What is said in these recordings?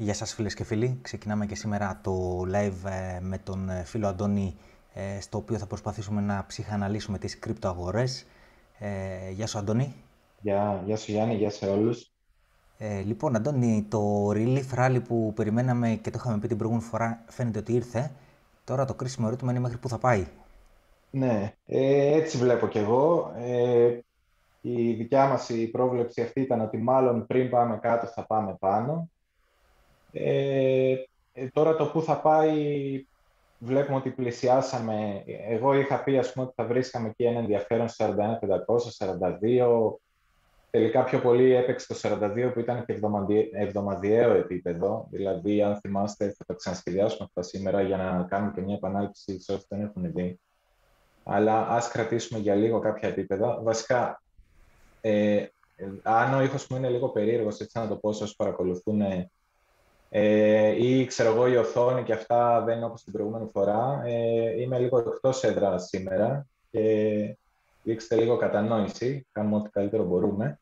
Γεια σας φίλες και φίλοι. Ξεκινάμε και σήμερα το live ε, με τον ε, φίλο Αντώνη ε, στο οποίο θα προσπαθήσουμε να ψυχαναλύσουμε τις κρυπτοαγορές. Ε, γεια σου Αντώνη. Γεια, γεια σου Γιάννη, γεια σε όλους. Ε, λοιπόν Αντώνη, το relief rally που περιμέναμε και το είχαμε πει την προηγούμενη φορά φαίνεται ότι ήρθε. Τώρα το κρίσιμο ερώτημα είναι μέχρι πού θα πάει. Ναι, ε, έτσι βλέπω κι εγώ. Ε, η δικιά μας η πρόβλεψη αυτή ήταν ότι μάλλον πριν πάμε κάτω θα πάμε πάνω. Ε, ε, τώρα το πού θα πάει βλέπουμε ότι πλησιάσαμε. Εγώ είχα πει ας πούμε, ότι θα βρίσκαμε εκεί ένα ενδιαφέρον 41-500, 42. Τελικά πιο πολύ έπαιξε το 42 που ήταν και εβδομαδιαίο επίπεδο. Δηλαδή, αν θυμάστε, θα το ξανασχεδιάσουμε αυτά σήμερα για να κάνουμε και μια επανάληψη σε όσοι δεν έχουν δει. Αλλά ας κρατήσουμε για λίγο κάποια επίπεδα. Βασικά, ε, αν ο ήχος μου είναι λίγο περίεργος, έτσι να το πω, όσοι παρακολουθούν ε, ή ξέρω εγώ η οθόνη και αυτά δεν είναι όπως την προηγούμενη φορά. Ε, είμαι λίγο εκτός έδρας σήμερα και δείξτε λίγο κατανόηση, κάνουμε ό,τι καλύτερο μπορούμε.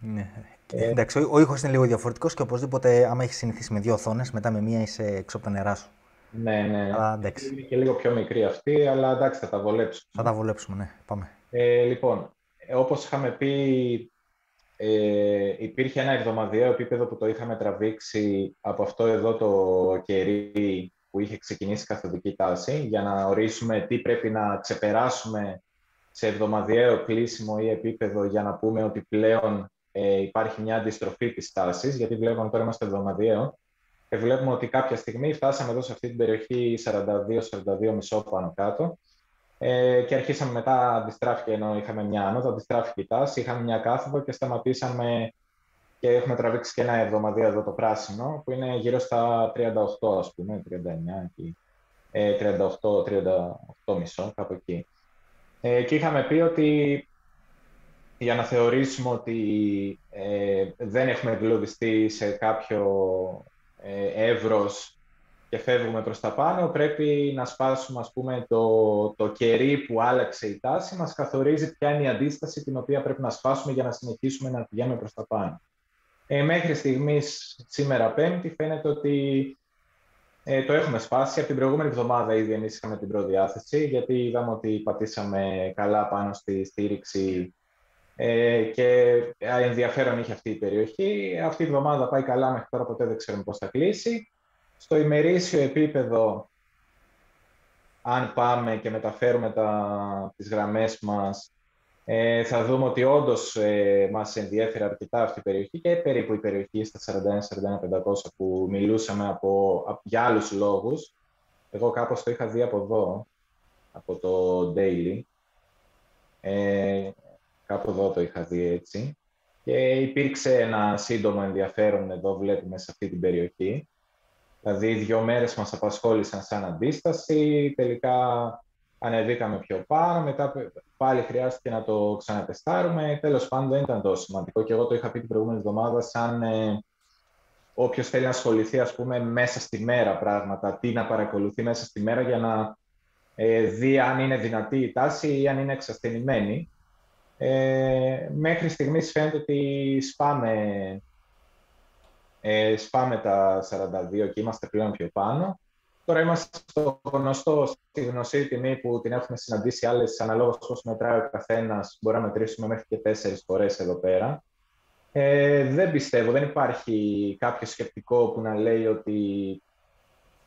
Ναι. Ε, εντάξει, ο, ο ήχος είναι λίγο διαφορετικός και οπωσδήποτε άμα έχεις συνηθίσει με δύο οθόνες, μετά με μία είσαι έξω από τα νερά σου. Ναι, ναι. Αλλά, εντάξει. Είναι και λίγο πιο μικρή αυτή, αλλά εντάξει, θα τα βολέψουμε. Θα τα βολέψουμε, ναι. Πάμε. Ε, λοιπόν, όπως είχαμε πει ε, υπήρχε ένα εβδομαδιαίο επίπεδο που το είχαμε τραβήξει από αυτό εδώ το κερί που είχε ξεκινήσει καθοδική τάση για να ορίσουμε τι πρέπει να ξεπεράσουμε σε εβδομαδιαίο κλείσιμο ή επίπεδο για να πούμε ότι πλέον ε, υπάρχει μια αντιστροφή της τάσης, γιατί βλέπουμε τώρα είμαστε εβδομαδιαίο. Και βλέπουμε ότι κάποια στιγμή φτάσαμε εδώ σε αυτή την περιοχή 42-42 πάνω κάτω ε, και αρχίσαμε μετά, αντιστράφηκε ενώ είχαμε μια άνοδο, αντιστράφηκε η τάση, είχαμε μια κάθοδο και σταματήσαμε και έχουμε τραβήξει και ένα εβδομαδίο εδώ το πράσινο, που είναι γύρω στα 38, ας πούμε, 39 εκεί, ε, 38, 38 μισό, κάπου εκεί. Ε, και είχαμε πει ότι για να θεωρήσουμε ότι ε, δεν έχουμε εγκλωβιστεί σε κάποιο ε, εύρος και φεύγουμε προς τα πάνω, πρέπει να σπάσουμε ας πούμε, το, το κερί που άλλαξε η τάση, μας καθορίζει ποια είναι η αντίσταση την οποία πρέπει να σπάσουμε για να συνεχίσουμε να πηγαίνουμε προς τα πάνω. Ε, μέχρι στιγμής, σήμερα Πέμπτη, φαίνεται ότι ε, το έχουμε σπάσει. Από την προηγούμενη εβδομάδα ήδη ενίσχυαμε την προδιάθεση, γιατί είδαμε ότι πατήσαμε καλά πάνω στη στήριξη ε, και ενδιαφέρον είχε αυτή η περιοχή. Αυτή η εβδομάδα πάει καλά, μέχρι τώρα ποτέ δεν ξέρουμε πώς θα κλείσει. Στο ημερήσιο επίπεδο, αν πάμε και μεταφέρουμε τα, τις γραμμές μας, ε, θα δούμε ότι όντως ε, μας ενδιέφερε αρκετά αυτή η περιοχή και περίπου η περιοχή στα 41-41-500 που μιλούσαμε από, για άλλους λόγους. Εγώ κάπως το είχα δει από εδώ, από το Daily. Ε, κάπου εδώ το είχα δει έτσι. Και υπήρξε ένα σύντομο ενδιαφέρον εδώ βλέπουμε σε αυτή την περιοχή. Δηλαδή, δύο μέρες μας απασχόλησαν σαν αντίσταση, τελικά ανεβήκαμε πιο πάνω, μετά πάλι χρειάστηκε να το ξανατεστάρουμε. Τέλος πάντων, δεν ήταν τόσο σημαντικό και εγώ το είχα πει την προηγούμενη εβδομάδα σαν ε, όποιος θέλει να ασχοληθεί, ας πούμε, μέσα στη μέρα πράγματα, τι να παρακολουθεί μέσα στη μέρα για να ε, δει αν είναι δυνατή η τάση ή αν είναι εξασθενημένη. Ε, μέχρι στιγμής φαίνεται ότι σπάμε ε, σπάμε τα 42 και είμαστε πλέον πιο πάνω. Τώρα είμαστε στο γνωστό, στη γνωστή τιμή που την έχουμε συναντήσει άλλες αναλόγως πώς μετράει ο καθένας. Μπορεί να μετρήσουμε μέχρι και τέσσερις φορές εδώ πέρα. Ε, δεν πιστεύω, δεν υπάρχει κάποιο σκεπτικό που να λέει ότι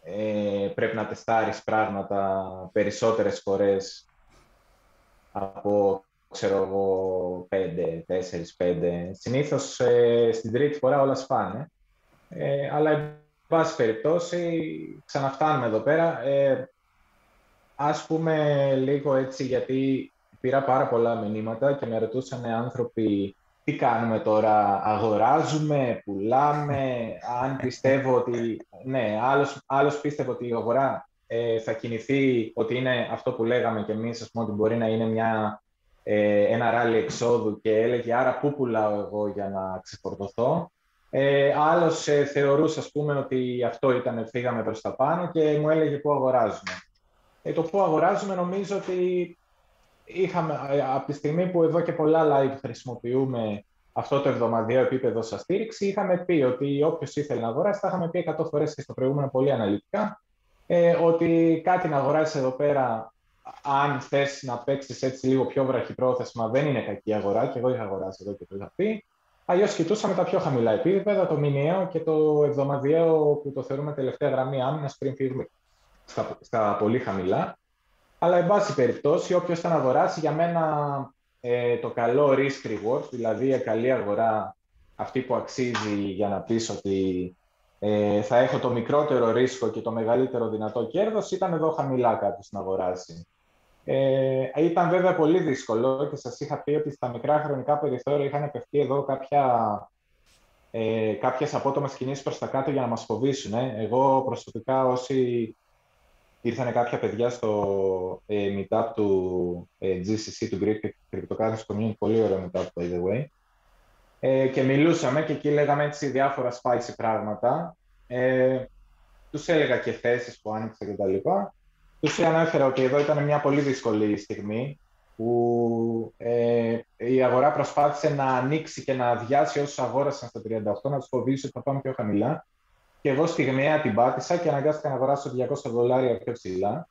ε, πρέπει να τεστάρεις πράγματα περισσότερες φορές από, ξέρω εγώ, πέντε, τέσσερις, πέντε. Συνήθως ε, στην τρίτη φορά όλα σπάνε. Ε, αλλά, εν πάση περιπτώσει, ξαναφτάνουμε εδώ πέρα. Ε, ας πούμε λίγο έτσι, γιατί πήρα πάρα πολλά μηνύματα και με ρωτούσαν άνθρωποι τι κάνουμε τώρα, αγοράζουμε, πουλάμε, αν πιστεύω ότι... Ναι, άλλος, άλλος πίστευε ότι η αγορά ε, θα κινηθεί, ότι είναι αυτό που λέγαμε κι εμείς, ας πούμε, ότι μπορεί να είναι μια, ε, ένα ράλι εξόδου και έλεγε άρα πού πουλάω εγώ για να ξεφορτωθώ; Ε, άλλος ε, θεωρούσε, ας πούμε, ότι αυτό ήταν, φύγαμε προς τα πάνω και μου έλεγε πού αγοράζουμε. Ε, το πού αγοράζουμε νομίζω ότι είχαμε, ε, από τη στιγμή που εδώ και πολλά live χρησιμοποιούμε αυτό το εβδομαδιαίο επίπεδο σα στήριξη. Είχαμε πει ότι όποιος ήθελε να αγοράσει, θα είχαμε πει 100 φορές και στο προηγούμενο πολύ αναλυτικά, ε, ότι κάτι να αγοράσεις εδώ πέρα, αν θες να παίξεις έτσι λίγο πιο βραχυπρόθεσμα, δεν είναι κακή αγορά. Και εγώ είχα αγοράσει εδώ και το είχα πει. Αλλιώς κοιτούσαμε τα πιο χαμηλά επίπεδα, το μηνιαίο και το εβδομαδιαίο που το θεωρούμε τελευταία γραμμή άμυνας πριν φύγουμε στα, στα πολύ χαμηλά. Αλλά, εν πάση περιπτώσει, όποιος θα αγοράσει, για μένα ε, το καλό risk reward, δηλαδή η καλή αγορά αυτή που αξίζει για να πεις ότι ε, θα έχω το μικρότερο ρίσκο και το μεγαλύτερο δυνατό κέρδος, ήταν εδώ χαμηλά κάποιος να αγοράσει. Ε, ήταν βέβαια πολύ δύσκολο και σας είχα πει ότι στα μικρά χρονικά περιθώρια είχαν επευκεί εδώ κάποια, ε, κάποιες απότομες κινήσεις προς τα κάτω για να μας φοβήσουν. Ε. Εγώ προσωπικά όσοι ήρθαν κάποια παιδιά στο ε, meetup του ε, GCC, του Greek Cryptocurrency Community, πολύ ωραίο meetup, by the way, ε, και μιλούσαμε και εκεί λέγαμε έτσι διάφορα spicy πράγματα. Ε, τους έλεγα και θέσεις που άνοιξα και τα λοιπά. Τους ανέφερα ότι εδώ ήταν μια πολύ δύσκολη στιγμή που ε, η αγορά προσπάθησε να ανοίξει και να αδειάσει όσους αγόρασαν στα 38, να τους φοβήσει ότι θα πάμε πιο χαμηλά και εγώ στιγμιαία την πάτησα και αναγκάστηκα να αγοράσω 200 δολάρια πιο ψηλά.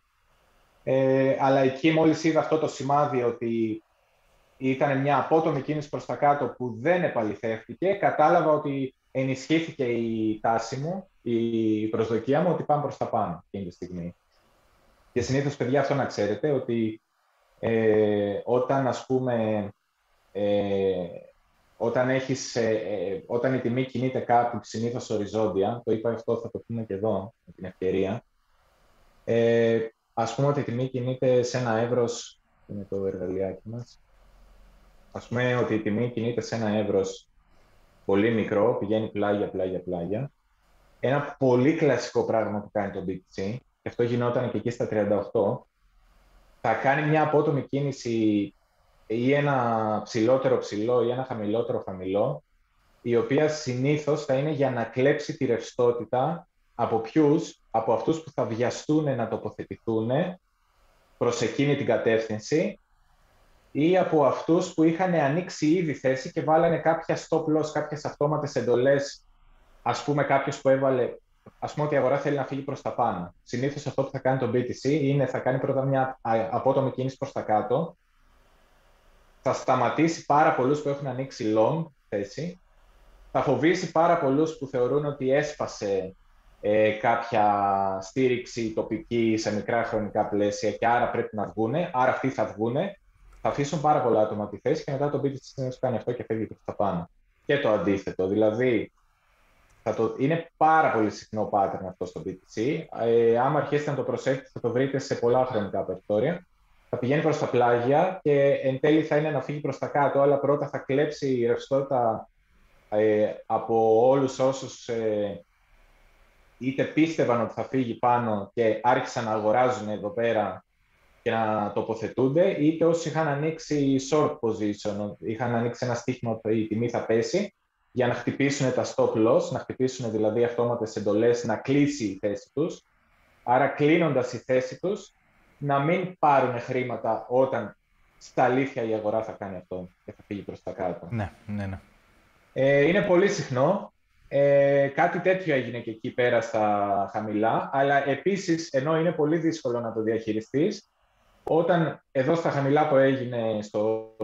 Ε, αλλά εκεί μόλις είδα αυτό το σημάδι ότι ήταν μια απότομη κίνηση προς τα κάτω που δεν επαληθεύτηκε, κατάλαβα ότι ενισχύθηκε η τάση μου, η προσδοκία μου ότι πάμε προς τα πάνω εκείνη τη στιγμή. Και συνήθως, παιδιά, αυτό να ξέρετε, ότι ε, όταν, ας πούμε, ε, όταν, έχεις, ε, ε, όταν η τιμή κινείται κάπου συνήθως οριζόντια, το είπα αυτό, θα το πούμε και εδώ με την ευκαιρία, ε, ας πούμε ότι η τιμή κινείται σε ένα εύρος, είναι το εργαλειάκι μας, ας πούμε ότι η τιμή κινείται σε ένα εύρος πολύ μικρό, πηγαίνει πλάγια, πλάγια, πλάγια. Ένα πολύ κλασικό πράγμα που κάνει το BTC, και αυτό γινόταν και εκεί στα 38, θα κάνει μια απότομη κίνηση ή ένα ψηλότερο ψηλό ή ένα χαμηλότερο χαμηλό, η οποία συνήθως θα είναι για να κλέψει τη ρευστότητα από ποιους, από αυτούς που θα βιαστούν να τοποθετηθούν προς εκείνη την κατεύθυνση ή από αυτούς που είχαν ανοίξει ήδη θέση και βάλανε κάποια stop loss, κάποιες αυτόματες εντολές, ας πούμε κάποιος που έβαλε, ας πούμε ότι η αγορά θέλει να φύγει προς τα πάνω. Συνήθως αυτό που θα κάνει το BTC είναι θα κάνει πρώτα μια απότομη κίνηση προς τα κάτω, θα σταματήσει πάρα πολλούς που έχουν ανοίξει long θέση, θα φοβήσει πάρα πολλούς που θεωρούν ότι έσπασε ε, κάποια στήριξη τοπική σε μικρά χρονικά πλαίσια και άρα πρέπει να βγούνε, άρα αυτοί θα βγούνε, θα αφήσουν πάρα πολλά άτομα τη θέση και μετά το BTC συνήθως κάνει αυτό και φεύγει προς τα πάνω. Και το αντίθετο, δηλαδή θα το, είναι πάρα πολύ συχνό pattern αυτό στο BTC. Ε, άμα αρχίσετε να το προσέχετε θα το βρείτε σε πολλά χρονικά περιθώρια θα πηγαίνει προς τα πλάγια και εν τέλει θα είναι να φύγει προς τα κάτω, αλλά πρώτα θα κλέψει η ρευστότητα ε, από όλους όσους ε, είτε πίστευαν ότι θα φύγει πάνω και άρχισαν να αγοράζουν εδώ πέρα και να τοποθετούνται, είτε όσοι είχαν ανοίξει short position, είχαν ανοίξει ένα στίχημα ότι η τιμή θα πέσει, για να χτυπήσουν τα stop loss, να χτυπήσουν δηλαδή αυτόματες εντολές, να κλείσει η θέση τους. Άρα κλείνοντας η θέση τους, να μην πάρουν χρήματα όταν στα αλήθεια η αγορά θα κάνει αυτό και θα φύγει προς τα κάτω. Ναι, ναι, ναι. Ε, είναι πολύ συχνό. Ε, κάτι τέτοιο έγινε και εκεί πέρα στα χαμηλά, αλλά επίσης, ενώ είναι πολύ δύσκολο να το διαχειριστείς, όταν εδώ στα χαμηλά που έγινε στο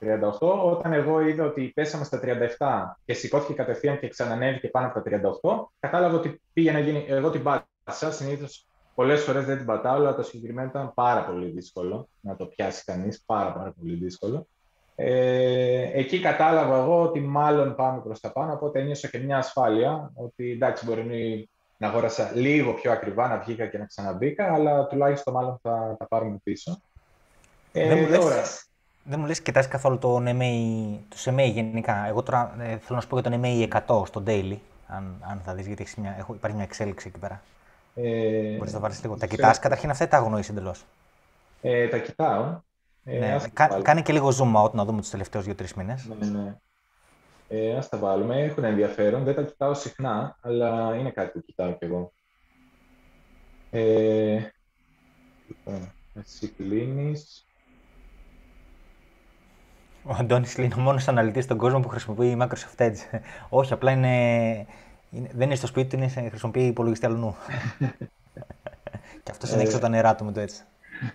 38, όταν εγώ είδα ότι πέσαμε στα 37 και σηκώθηκε κατευθείαν και ξανανέβηκε πάνω από τα 38, κατάλαβα ότι πήγε να γίνει, εγώ την πάτησα, συνήθως Πολλές φορές δεν την πατάω, αλλά το συγκεκριμένο ήταν πάρα πολύ δύσκολο να το πιάσει κανείς. Πάρα, πάρα πολύ δύσκολο. Ε, εκεί κατάλαβα εγώ ότι μάλλον πάμε προς τα πάνω, οπότε ένιωσα και μια ασφάλεια ότι εντάξει, μπορεί να αγόρασα λίγο πιο ακριβά, να βγήκα και να ξαναμπήκα, αλλά τουλάχιστον μάλλον θα τα πάρουμε πίσω. Ε, δεν, μου λες, δεν μου λες κοιτάς καθόλου το MA, το MA γενικά. Εγώ τώρα ε, θέλω να σου πω για το MA 100 στο daily, αν, αν θα δεις, γιατί μια, έχω, υπάρχει μια εξέλιξη εκεί πέρα. Ε, Μπορείς να βάλεις λίγο. Τα κοιτάς, καταρχήν αυτά τα αγνοείς εντελώς. Ε, τα κοιτάω. Ε, ναι, κα, κάνε και λίγο zoom out να δούμε τους τελευταίους δύο-τρεις μήνες. Ναι, ναι. Ε, ας τα βάλουμε. Έχουν ενδιαφέρον. Δεν τα κοιτάω συχνά, αλλά είναι κάτι που κοιτάω κι εγώ. Ε, λοιπόν, εσύ κλείνεις. Ο Αντώνης είναι ο μόνος αναλυτής στον κόσμο που χρησιμοποιεί η Microsoft Edge. Όχι, απλά είναι, είναι, δεν είναι στο σπίτι του, είναι, χρησιμοποιεί υπολογιστή αλλού. και αυτός είναι έξω τα νερά του με το έτσι.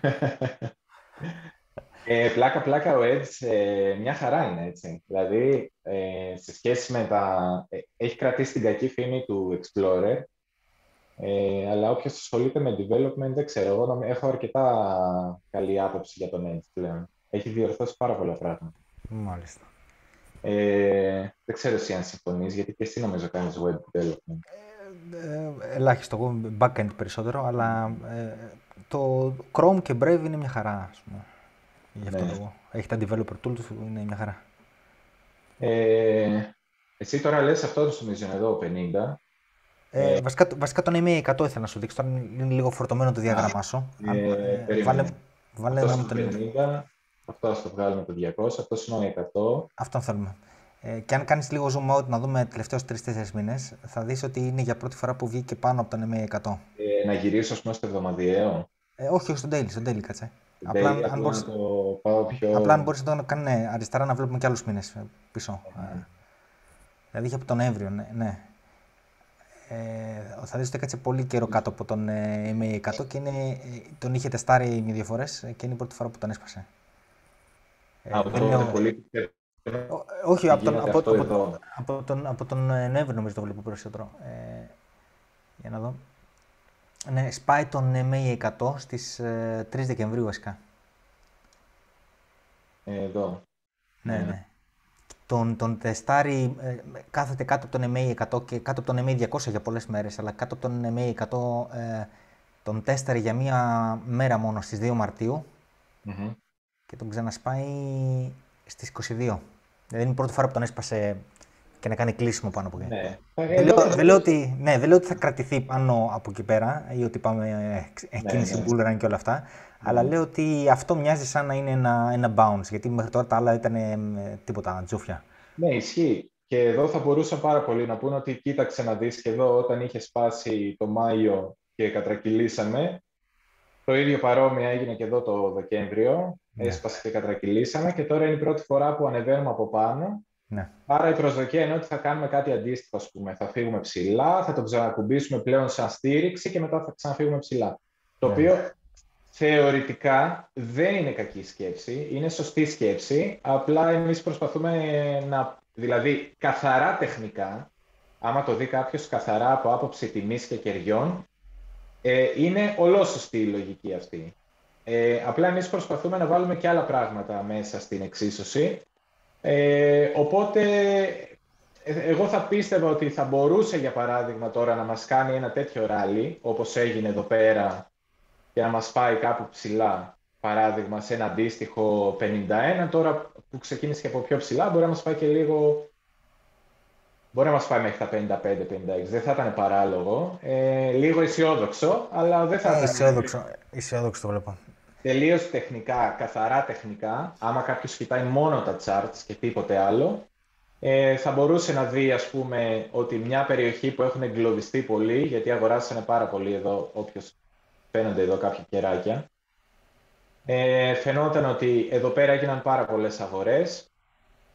Ε, πλάκα πλάκα ο Edge ε, μια χαρά είναι έτσι. Δηλαδή, ε, σε σχέση με τα... Ε, έχει κρατήσει την κακή φήμη του Explorer, ε, αλλά όποιος ασχολείται με development δεν ξέρω. Εγώ έχω αρκετά καλή άποψη για τον Edge πλέον. Έχει διορθώσει πάρα πολλά πράγματα. Μάλιστα. Ε, δεν ξέρω εσύ αν συμφωνείς, γιατί και εσύ νομίζω κάνεις web development. Ε, ελάχιστο, εγώ backend περισσότερο, αλλά ε, το Chrome και Brave είναι μια χαρά, ας πούμε. Γι' αυτό ναι. Έχει τα developer tools, είναι μια χαρά. Ε, εσύ τώρα λες αυτό το νομίζω εδώ, 50. Ε, βασικά, βασικά τον MA 100 ήθελα να σου δείξω, τώρα είναι λίγο φορτωμένο το διάγραμμά σου. Ε, ε, βάλε, βάλε αυτό ένα το 50, αυτό ας το βγάλουμε το 200, αυτό είναι ο 100. Αυτό θέλουμε. Ε, και αν κάνεις λίγο zoom out να δούμε τελευταίους 3-4 μήνες, θα δεις ότι είναι για πρώτη φορά που βγήκε πάνω από τον MA 100. Ε, να γυρίσω, ας πούμε, στο εβδομαδιαίο. Ε, όχι, όχι, στον daily, στον daily, κάτσε. Απλά, αν μπορείς, το πάω πιο... απλά αν μπορείς να το κάνει ναι, αριστερά να βλέπουμε και άλλους μήνες πίσω. Mm. Δηλαδή είχε από τον Νοέμβριο, ναι. ναι. Ε, θα δεις ότι έκατσε πολύ καιρό κάτω από τον ε, MA100 και είναι, ε, τον είχε τεστάρει με δύο φορές και είναι η πρώτη φορά που τον έσπασε. Ε, από τον πολύ... Όχι, από τον, από, από, από, τον, από τον Νοέμβριο νομίζω το βλέπω περισσότερο. Ε, για να δω. Ναι, σπάει τον MA 100 στις 3 ε, Δεκεμβρίου βασικά. Εδώ. Ναι, ναι. ναι. Τον, τον τεστάρει, ε, κάθεται κάτω από τον MA 100 και κάτω από τον MA 200 για πολλές μέρες, αλλά κάτω από τον MA 100 ε, τον τέσταρε για μία μέρα μόνο στις 2 Μαρτίου mm-hmm. Και τον ξανασπάει στις 22. Δηλαδή είναι η πρώτη φορά που τον έσπασε και να κάνει κλείσιμο πάνω από εκεί. Ναι. Δεν, λέω, δεν, λέω ότι, ναι, δεν λέω ότι θα κρατηθεί πάνω από εκεί πέρα ή ότι πάμε ε, κίνηση ναι, ναι. και όλα αυτά. Αλλά λέω ότι αυτό μοιάζει σαν να είναι ένα, ένα bounce, γιατί μέχρι τώρα τα άλλα ήταν ε, τίποτα, τζούφια. Ναι, ισχύει. Και εδώ θα μπορούσα πάρα πολύ να πούνε ότι κοίταξε να δεις και εδώ όταν είχε σπάσει το Μάιο και κατρακυλήσαμε, το ίδιο παρόμοια έγινε και εδώ το Δεκέμβριο, ναι. έσπασε και κατρακυλήσαμε και τώρα είναι η πρώτη φορά που ανεβαίνουμε από πάνω ναι. Άρα η προσδοκία είναι ότι θα κάνουμε κάτι αντίστοιχο, ας πούμε. Θα φύγουμε ψηλά, θα το ξανακουμπήσουμε πλέον σαν στήριξη και μετά θα ξαναφύγουμε ψηλά. Το ναι. οποίο θεωρητικά δεν είναι κακή σκέψη, είναι σωστή σκέψη, απλά εμείς προσπαθούμε να, δηλαδή καθαρά τεχνικά, άμα το δει κάποιος καθαρά από άποψη τιμής και κεριών, ε, είναι ολόσωστη η λογική αυτή. Ε, απλά εμείς προσπαθούμε να βάλουμε και άλλα πράγματα μέσα στην εξίσωση, ε, οπότε, ε, εγώ θα πίστευα ότι θα μπορούσε, για παράδειγμα, τώρα να μας κάνει ένα τέτοιο ράλι, όπως έγινε εδώ πέρα, και να μας πάει κάπου ψηλά, παράδειγμα, σε ένα αντίστοιχο 51, τώρα που ξεκίνησε και από πιο ψηλά, μπορεί να μας πάει και λίγο... Μπορεί να μας πάει μέχρι τα 55-56, δεν θα ήταν παράλογο. Ε, λίγο αισιόδοξο, αλλά δεν θα ε, ήταν... Αισιόδοξο, αισιόδοξο το βλέπω τελείως τεχνικά, καθαρά τεχνικά, άμα κάποιος κοιτάει μόνο τα charts και τίποτε άλλο, ε, θα μπορούσε να δει, ας πούμε, ότι μια περιοχή που έχουν εγκλωβιστεί πολύ, γιατί αγοράσανε πάρα πολύ εδώ, όποιος φαίνονται εδώ κάποια κεράκια, ε, φαινόταν ότι εδώ πέρα έγιναν πάρα πολλές αγορές,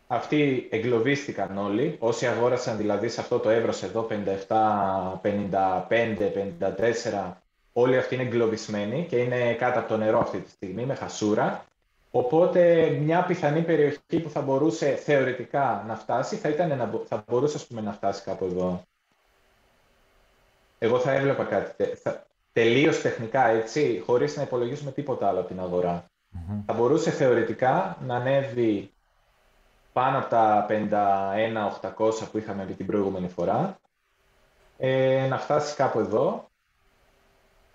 αυτοί εγκλωβίστηκαν όλοι, όσοι αγόρασαν δηλαδή σε αυτό το εύρος εδώ 57, 55, 54, όλοι αυτοί είναι εγκλωβισμένοι και είναι κάτω από το νερό αυτή τη στιγμή με χασούρα. Οπότε μια πιθανή περιοχή που θα μπορούσε θεωρητικά να φτάσει θα, ήταν, θα μπορούσε ας πούμε, να φτάσει κάπου εδώ. Εγώ θα έβλεπα κάτι θα, τελείως τεχνικά έτσι, χωρίς να υπολογίσουμε τίποτα άλλο από την αγορα Θα μπορούσε θεωρητικά να ανέβει πάνω από τα 51-800 που είχαμε την προηγούμενη φορά, ε, να φτάσει κάπου εδώ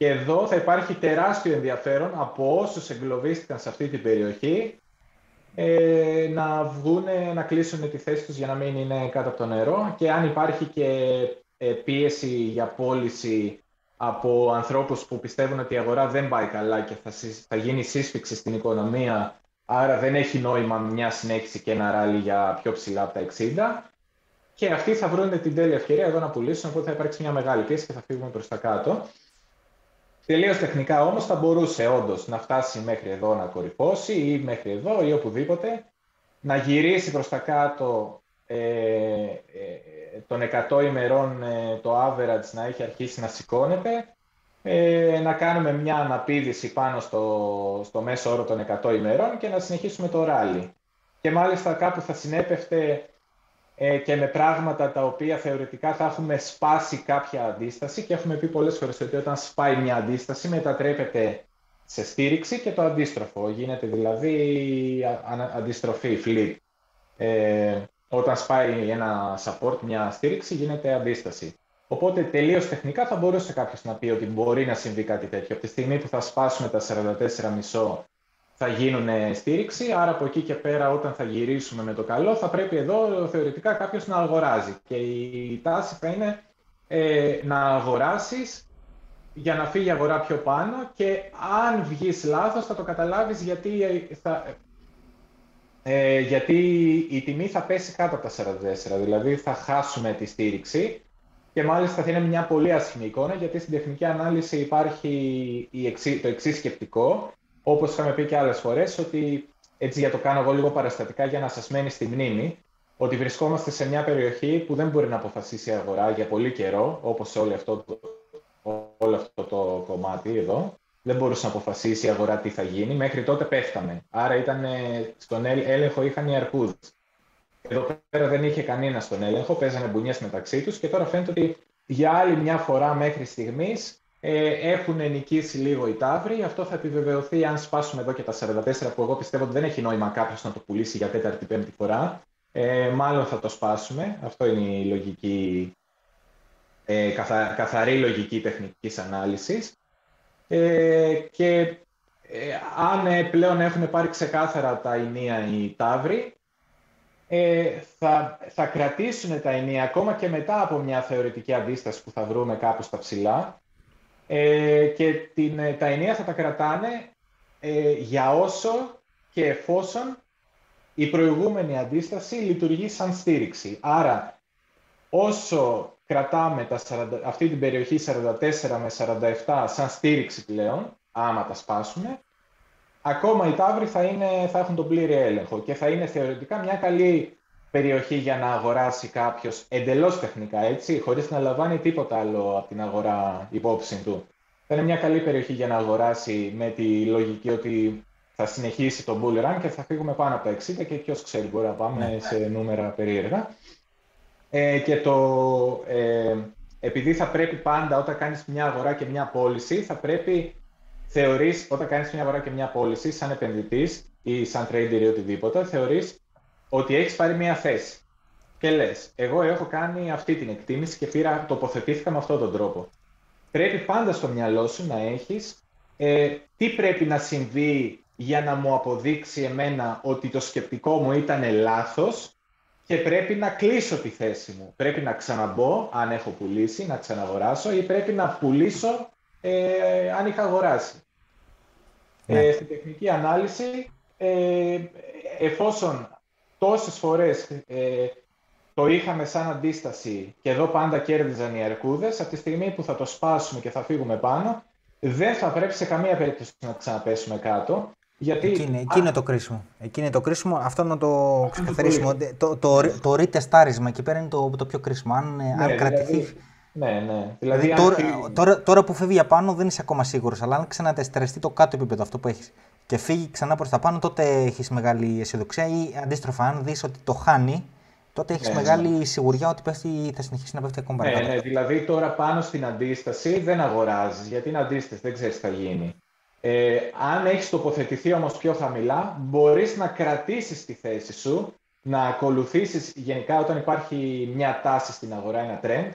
και εδώ θα υπάρχει τεράστιο ενδιαφέρον από όσους εγκλωβίστηκαν σε αυτή την περιοχή ε, να βγουν, να κλείσουν τη θέση τους για να μην είναι κάτω από το νερό και αν υπάρχει και ε, πίεση για πώληση από ανθρώπους που πιστεύουν ότι η αγορά δεν πάει καλά και θα, θα γίνει σύσφυξη στην οικονομία, άρα δεν έχει νόημα μια συνέχιση και ένα ράλι για πιο ψηλά από τα 60. Και αυτοί θα βρουν την τέλεια ευκαιρία εδώ να πουλήσουν, οπότε θα υπάρξει μια μεγάλη πίεση και θα φύγουμε προς τα κάτω. Τελείως τεχνικά όμως θα μπορούσε όντως να φτάσει μέχρι εδώ να κορυφώσει ή μέχρι εδώ ή οπουδήποτε να γυρίσει προς τα κάτω ε, ε, των 100 ημερών ε, το average να έχει αρχίσει να σηκώνεται, ε, να κάνουμε μια αναπήδηση πάνω στο, στο μέσο όρο των 100 ημερών και να συνεχίσουμε το rally. Και μάλιστα κάπου θα συνέπευτε ε, και με πράγματα τα οποία θεωρητικά θα έχουμε σπάσει κάποια αντίσταση και έχουμε πει πολλές φορές ότι όταν σπάει μια αντίσταση μετατρέπεται σε στήριξη και το αντίστροφο. Γίνεται δηλαδή αντιστροφή, flip. Ε, όταν σπάει ένα support, μια στήριξη, γίνεται αντίσταση. Οπότε τελείως τεχνικά θα μπορούσε κάποιος να πει ότι μπορεί να συμβεί κάτι τέτοιο. Από τη στιγμή που θα σπάσουμε τα 44,5 θα γίνουν στήριξη, άρα από εκεί και πέρα όταν θα γυρίσουμε με το καλό θα πρέπει εδώ θεωρητικά κάποιος να αγοράζει. Και η τάση θα είναι ε, να αγοράσεις για να φύγει η αγορά πιο πάνω και αν βγεις λάθος θα το καταλάβεις γιατί, ε, θα, ε, γιατί η τιμή θα πέσει κάτω από τα 44, δηλαδή θα χάσουμε τη στήριξη και μάλιστα θα είναι μια πολύ άσχημη εικόνα γιατί στην τεχνική ανάλυση υπάρχει η το εξής σκεπτικό, όπως είχαμε πει και άλλες φορές, ότι έτσι για το κάνω εγώ λίγο παραστατικά για να σας μένει στη μνήμη, ότι βρισκόμαστε σε μια περιοχή που δεν μπορεί να αποφασίσει η αγορά για πολύ καιρό, όπως όλο αυτό όλο αυτό το κομμάτι εδώ. Δεν μπορούσε να αποφασίσει η αγορά τι θα γίνει. Μέχρι τότε πέφταμε. Άρα ήταν, στον έλεγχο είχαν οι αρκούδες. Εδώ πέρα δεν είχε κανένα στον έλεγχο, παίζανε μπουνιές μεταξύ τους και τώρα φαίνεται ότι για άλλη μια φορά μέχρι στιγμής ε, έχουν νικήσει λίγο οι τάβροι. Αυτό θα επιβεβαιωθεί αν σπάσουμε εδώ και τα 44 που εγώ πιστεύω ότι δεν έχει νόημα κάποιος να το πουλήσει για τέταρτη-πέμπτη φορά. Ε, μάλλον θα το σπάσουμε. Αυτό είναι η λογική ε, καθα, καθαρή λογική τεχνικής ανάλυσης ε, και ε, αν ε, πλέον έχουν πάρει ξεκάθαρα τα ενία οι τάβροι, ε, θα, θα κρατήσουν τα ενία ακόμα και μετά από μια θεωρητική αντίσταση που θα βρούμε κάπου στα ψηλά ε, και την, τα ενία θα τα κρατάνε για όσο και εφόσον η προηγούμενη αντίσταση λειτουργεί σαν στήριξη. Άρα, όσο κρατάμε τα 40, αυτή την περιοχή 44 με 47 σαν στήριξη πλέον, άμα τα σπάσουμε, ακόμα οι τάβροι θα, είναι, θα έχουν τον πλήρη έλεγχο και θα είναι θεωρητικά μια καλή περιοχή για να αγοράσει κάποιος εντελώς τεχνικά έτσι, χωρίς να λαμβάνει τίποτα άλλο από την αγορά υπόψη του. Θα είναι μια καλή περιοχή για να αγοράσει με τη λογική ότι θα συνεχίσει το bull run και θα φύγουμε πάνω από τα 60 και ποιος ξέρει, μπορεί να πάμε ναι. σε νούμερα περίεργα. Ε, και το, ε, επειδή θα πρέπει πάντα όταν κάνεις μια αγορά και μια πώληση, θα πρέπει θεωρείς όταν κάνεις μια αγορά και μια πώληση σαν επενδυτής ή σαν trader ή οτιδήποτε, θεωρείς ότι έχεις πάρει μια θέση. Και λες, εγώ έχω κάνει αυτή την εκτίμηση και πήρα, τοποθετήθηκα με αυτόν τον τρόπο. Πρέπει πάντα στο μυαλό σου να έχεις ε, τι πρέπει να συμβεί για να μου αποδείξει εμένα ότι το σκεπτικό μου ήταν λάθος και πρέπει να κλείσω τη θέση μου. Πρέπει να ξαναμπω, αν έχω πουλήσει, να ξαναγοράσω ή πρέπει να πουλήσω ε, αν είχα αγοράσει. Ναι. Ε, στην τεχνική ανάλυση, ε, εφόσον τόσες φορές ε, το είχαμε σαν αντίσταση και εδώ πάντα κέρδιζαν οι αρκούδες, από τη στιγμή που θα το σπάσουμε και θα φύγουμε πάνω, δεν θα πρέπει σε καμία περίπτωση να ξαναπέσουμε κάτω, γιατί... Εκεί, είναι, εκεί είναι το κρίσιμο. Εκεί είναι το κρίσιμο. Αυτό να το ξεκαθαρίσουμε. Το, το, το, το retestάρισμα εκεί πέρα είναι το, το πιο κρίσιμο. Αν, ναι, αν δηλαδή, κρατηθεί. Ναι, ναι. Δηλαδή, δηλαδή τώρα, τώρα, τώρα, που φεύγει για πάνω δεν είσαι ακόμα σίγουρος. Αλλά αν ξανατεστρεστεί το κάτω επίπεδο αυτό που έχεις και φύγει ξανά προς τα πάνω, τότε έχεις μεγάλη αισιοδοξία. Ή αντίστροφα, αν δεις ότι το χάνει, τότε έχεις ναι, μεγάλη ναι. σιγουριά ότι πέφτει, θα συνεχίσει να πέφτει ακόμα ναι, παρακάτω. Ναι, ναι, δηλαδή τώρα πάνω στην αντίσταση δεν αγοράζεις, γιατί είναι αντίσταση, δεν ξέρεις τι θα γίνει. Ε, αν έχεις τοποθετηθεί όμως πιο χαμηλά, μπορείς να κρατήσεις τη θέση σου, να ακολουθήσεις γενικά όταν υπάρχει μια τάση στην αγορά, ένα trend,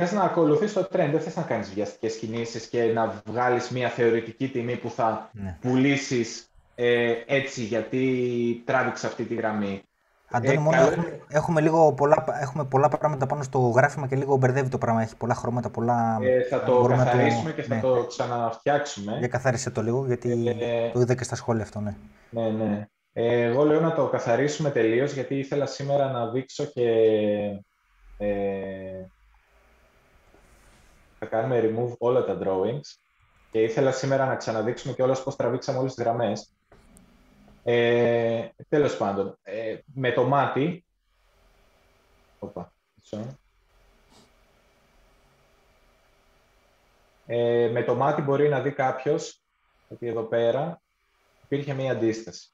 θες να ακολουθείς το trend, δεν θες να κάνεις βιαστικές κινήσεις και να βγάλεις μια θεωρητική τιμή που θα ναι. πουλήσεις ε, έτσι γιατί τράβηξε αυτή τη γραμμή. Αντώνη, ε, μόνο έχουμε, έχουμε, λίγο πολλά, έχουμε πολλά πράγματα πάνω στο γράφημα και λίγο μπερδεύει το πράγμα. Έχει πολλά χρώματα, πολλά... Ε, θα το καθαρίσουμε το... και θα ναι. το ξαναφτιάξουμε. Για καθάρισε το λίγο, γιατί ε, το είδα και στα σχόλια αυτό, ναι. Ναι, ναι. Ε, εγώ λέω να το καθαρίσουμε τελείως γιατί ήθελα σήμερα να δείξω και... Ε, θα κάνουμε remove όλα τα drawings και ήθελα σήμερα να ξαναδείξουμε και όλες πώς τραβήξαμε όλες τις γραμμές Ε, τέλος πάντων, ε, με το μάτι... Οπα, ε, με το μάτι μπορεί να δει κάποιος ότι εδώ πέρα υπήρχε μία αντίσταση.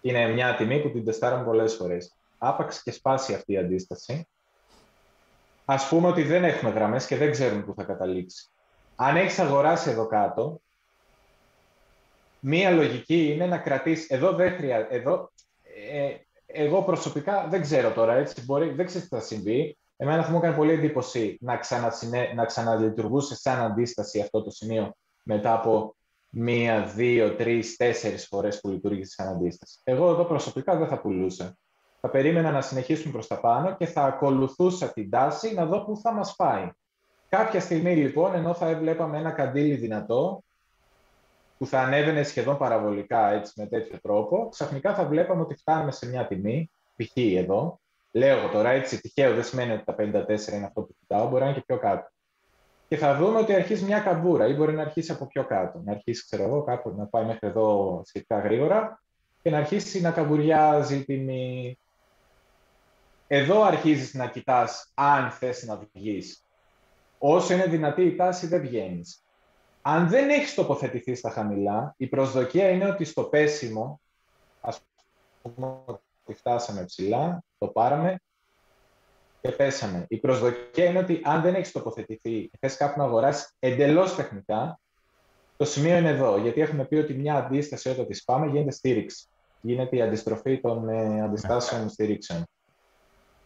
Είναι μια τιμή που την τεστάραμε πολλές φορές. Άπαξ και σπάσει αυτή η αντίσταση. Ας πούμε ότι δεν έχουμε γραμμές και δεν ξέρουμε πού θα καταλήξει. Αν έχεις αγοράσει εδώ κάτω, μία λογική είναι να κρατήσεις. Εδώ δεν χρειάζεται. Εδώ, ε, εγώ προσωπικά δεν ξέρω τώρα, έτσι, μπορεί, δεν ξέρω τι θα συμβεί. Εμένα θα μου έκανε πολύ εντύπωση να, ξανασυνε... να ξαναλειτουργούσε σαν αντίσταση αυτό το σημείο μετά από μία, δύο, τρεις, τέσσερις φορές που λειτουργήσε σαν αντίσταση. Εγώ εδώ προσωπικά δεν θα πουλούσα. Θα περίμενα να συνεχίσουμε προς τα πάνω και θα ακολουθούσα την τάση να δω πού θα μας πάει. Κάποια στιγμή λοιπόν, ενώ θα έβλεπαμε ένα καντήλι δυνατό, που θα ανέβαινε σχεδόν παραβολικά έτσι, με τέτοιο τρόπο, ξαφνικά θα βλέπαμε ότι φτάνουμε σε μια τιμή, π.χ. εδώ. Λέω τώρα έτσι τυχαίο, δεν σημαίνει ότι τα 54 είναι αυτό που κοιτάω, μπορεί να είναι και πιο κάτω. Και θα δούμε ότι αρχίζει μια καμπούρα ή μπορεί να αρχίσει από πιο κάτω. Να αρχίσει, ξέρω εγώ, κάπου να πάει μέχρι εδώ σχετικά γρήγορα και να αρχίσει να καμπουριάζει τιμή. Εδώ αρχίζεις να κοιτάς αν θες να βγεις. Όσο είναι δυνατή η τάση δεν βγαίνεις. Αν δεν έχεις τοποθετηθεί στα χαμηλά, η προσδοκία είναι ότι στο πέσιμο, ας πούμε ότι φτάσαμε ψηλά, το πάραμε και πέσαμε. Η προσδοκία είναι ότι αν δεν έχεις τοποθετηθεί, θες κάπου να αγοράσεις εντελώς τεχνικά, το σημείο είναι εδώ, γιατί έχουμε πει ότι μια αντίσταση όταν τη πάμε γίνεται στήριξη. Γίνεται η αντιστροφή των ε, αντιστάσεων στηρίξεων.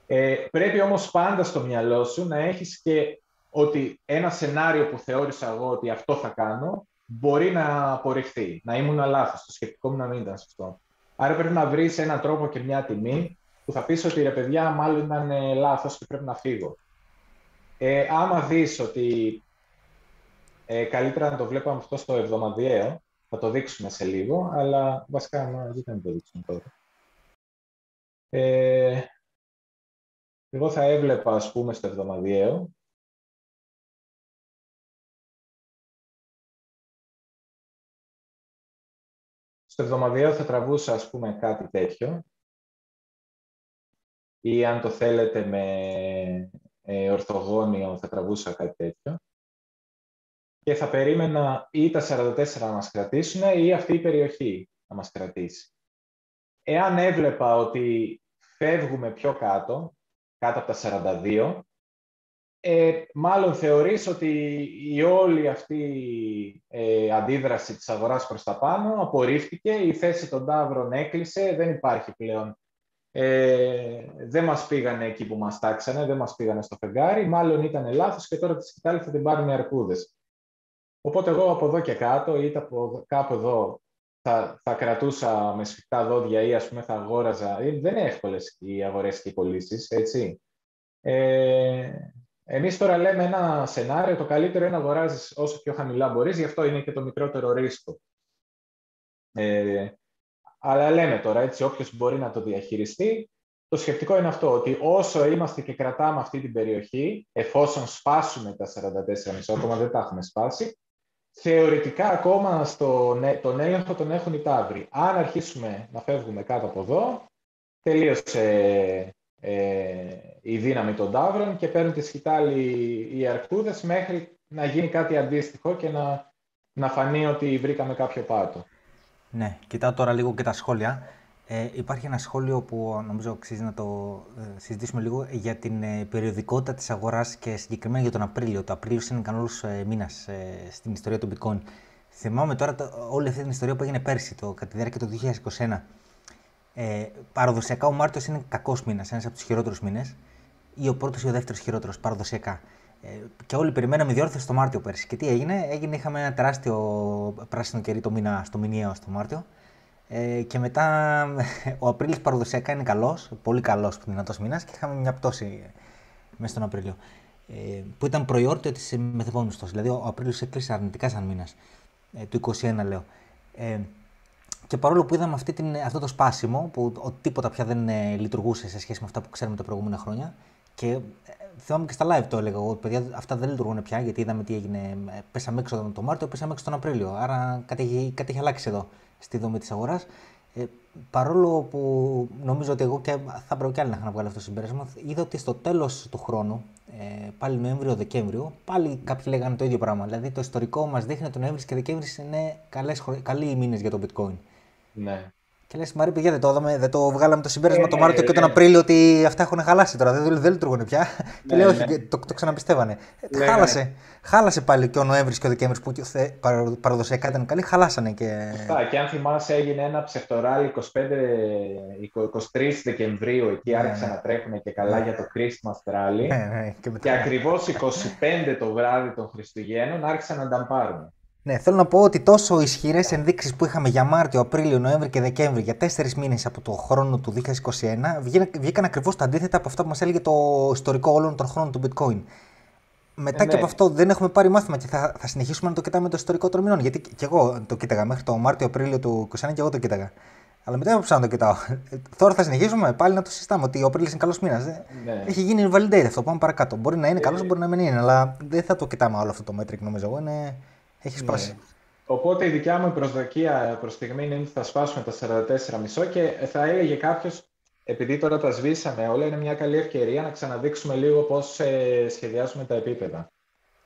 Ε, πρέπει όμως πάντα στο μυαλό σου να έχεις και ότι ένα σενάριο που θεώρησα εγώ ότι αυτό θα κάνω, μπορεί να απορριφθεί, να ήμουν λάθος, το σκεπτικό μου να μην ήταν σωστό. Άρα πρέπει να βρεις έναν τρόπο και μια τιμή που θα πεις ότι ρε παιδιά μάλλον ήταν ε, λάθος και πρέπει να φύγω. Ε, άμα δεις ότι ε, καλύτερα να το βλέπαμε αυτό στο εβδομαδιαίο, θα το δείξουμε σε λίγο, αλλά βασικά δεν θα το δείξουμε τώρα. Ε, εγώ θα έβλεπα, ας πούμε, στο εβδομαδιαίο Στο εβδομαδιαίο θα τραβούσα, ας πούμε, κάτι τέτοιο. Ή αν το θέλετε με ε, ορθογώνιο, θα τραβούσα κάτι τέτοιο. Και θα περίμενα ή τα 44 να μας κρατήσουν ή αυτή η περιοχή να μας κρατήσει. Εάν έβλεπα ότι φεύγουμε πιο κάτω, κάτω από τα 42, ε, μάλλον θεωρείς ότι η όλη αυτή ε, αντίδραση της αγοράς προς τα πάνω απορρίφθηκε, η θέση των τάβρων έκλεισε, δεν υπάρχει πλέον. Ε, δεν μας πήγανε εκεί που μας τάξανε, δεν μας πήγανε στο φεγγάρι, μάλλον ήταν λάθος και τώρα τη σκητάλη θα την πάρουν οι αρκούδες. Οπότε εγώ από εδώ και κάτω ή από κάπου εδώ θα, θα κρατούσα με σφιχτά δόντια ή ας πούμε θα αγόραζα. Ε, δεν είναι εύκολες οι αγορές και οι πωλήσεις, έτσι. Ε, Εμείς τώρα λέμε ένα σενάριο, το καλύτερο είναι να αγοράζεις όσο πιο χαμηλά μπορείς, γι' αυτό είναι και το μικρότερο ρίσκο. Ε, αλλά λέμε τώρα έτσι, όποιος μπορεί να το διαχειριστεί, το σκεπτικό είναι αυτό, ότι όσο είμαστε και κρατάμε αυτή την περιοχή, εφόσον σπάσουμε τα 44,5, ακόμα δεν τα έχουμε σπάσει, θεωρητικά ακόμα στο, τον έλεγχο τον έχουν οι τάβροι. Αν αρχίσουμε να φεύγουμε κάτω από εδώ, τελείωσε ε, η δύναμη των τάβρων και παίρνουν τη σκητάλη οι αρκτούδες μέχρι να γίνει κάτι αντίστοιχο και να, να φανεί ότι βρήκαμε κάποιο πάτο. Ναι, κοιτάω τώρα λίγο και τα σχόλια. Ε, υπάρχει ένα σχόλιο που νομίζω αξίζει να το ε, συζητήσουμε λίγο για την ε, περιοδικότητα της αγοράς και συγκεκριμένα για τον Απρίλιο. Το Απρίλιο είναι καλός ε, μήνας ε, στην ιστορία του Bitcoin. Θυμάμαι τώρα το, όλη αυτή την ιστορία που έγινε πέρσι, το, κατά τη διάρκεια του 2021. Ε, παραδοσιακά ο Μάρτιος είναι κακός μήνας, ένας από τους χειρότερους μήνες, ή ο πρώτος ή ο δεύτερος χειρότερος, παραδοσιακά. Ε, και όλοι περιμέναμε διόρθωση το Μάρτιο πέρσι. Και τι έγινε, έγινε είχαμε ένα τεράστιο πράσινο κερί το μήνα, στο μηνιαίο στο Μάρτιο. Ε, και μετά ο Απρίλιο παραδοσιακά είναι καλός, πολύ καλός, δυνατός μήνας και είχαμε μια πτώση μέσα στον Απρίλιο. Ε, που ήταν προϊόρτιο τη μεθεπόμενη Δηλαδή ο Απρίλιος έκλεισε αρνητικά σαν μήνας. Ε, του 21 λέω. Ε, και παρόλο που είδαμε αυτή την, αυτό το σπάσιμο, που ο, τίποτα πια δεν ε, λειτουργούσε σε σχέση με αυτά που ξέρουμε τα προηγούμενα χρόνια, και ε, θυμάμαι και στα live το έλεγα εγώ, παιδιά, αυτά δεν λειτουργούν πια, γιατί είδαμε τι έγινε. Ε, πέσαμε έξω τον Μάρτιο, πέσαμε έξω τον Απρίλιο. Άρα κάτι έχει, κάτι έχει αλλάξει εδώ στη δομή της αγοράς. Ε, παρόλο που νομίζω ότι εγώ και θα έπρεπε και άλλοι να είχαν βγάλει αυτό το συμπέρασμα, είδα ότι στο τέλος του χρόνου, ε, πάλι Νοέμβριο-Δεκέμβριο, πάλι κάποιοι λέγανε το ίδιο πράγμα. Δηλαδή το ιστορικό μας δείχνει ότι Νοέμβρη και Δεκέμβρη είναι καλές, καλοί μήνες για το bitcoin. Ναι. Και λες, Μαρή, παιδιά, δεν το, δεν το βγάλαμε το συμπέρασμα ε, το Μάρτιο και τον Απρίλιο ότι αυτά έχουν χαλάσει τώρα. Δεν, δεν λειτουργούν πια. και ναι, λέω, όχι, ναι. το, το ξαναπιστεύανε. χάλασε. Χάλασε πάλι και ο Νοέμβρης και ο Δεκέμβρης που παραδοσιακά ήταν καλοί, χαλάσανε και. Σωστά. Και αν θυμάσαι, έγινε ένα ψευτοράλι 25, 23 Δεκεμβρίου. Εκεί ναι, άρχισαν να τρέχουν και καλά για το Christmas Rally. Ναι, ναι, και, και ακριβώς 25 το βράδυ των Χριστουγέννων άρχισαν να τα πάρουν. Ναι, θέλω να πω ότι τόσο ισχυρές ενδείξεις που είχαμε για Μάρτιο, Απρίλιο, Νοέμβρη και Δεκέμβρη για τέσσερις μήνες από το χρόνο του 2021 βγήκαν ακριβώς τα αντίθετα από αυτά που μας έλεγε το ιστορικό όλων των χρόνων του Bitcoin. Μετά ε, και ναι. από αυτό δεν έχουμε πάρει μάθημα και θα, θα συνεχίσουμε να το κοιτάμε το ιστορικό των μηνών. Γιατί και εγώ το κοίταγα μέχρι το Μάρτιο-Απρίλιο του 2021 και εγώ το κοίταγα. Αλλά μετά έπαψα να το κοιτάω. Τώρα θα συνεχίσουμε πάλι να το συζητάμε ότι ο Απρίλιο είναι καλός μήνας. Ναι. Έχει γίνει validate αυτό. Πάμε παρακάτω. Μπορεί να είναι ε, καλός, μπορεί να μην είναι. Αλλά δεν θα το κοιτάμε όλο αυτό το metric νομίζω εγώ. Είναι... Έχεις σπάσει. Ναι. Οπότε η δικιά μου προσδοκία προς στιγμή είναι ότι θα σπάσουμε τα 44,5 και θα έλεγε κάποιος, επειδή τώρα τα σβήσαμε όλα, είναι μια καλή ευκαιρία να ξαναδείξουμε λίγο πώς ε, σχεδιάζουμε τα επίπεδα.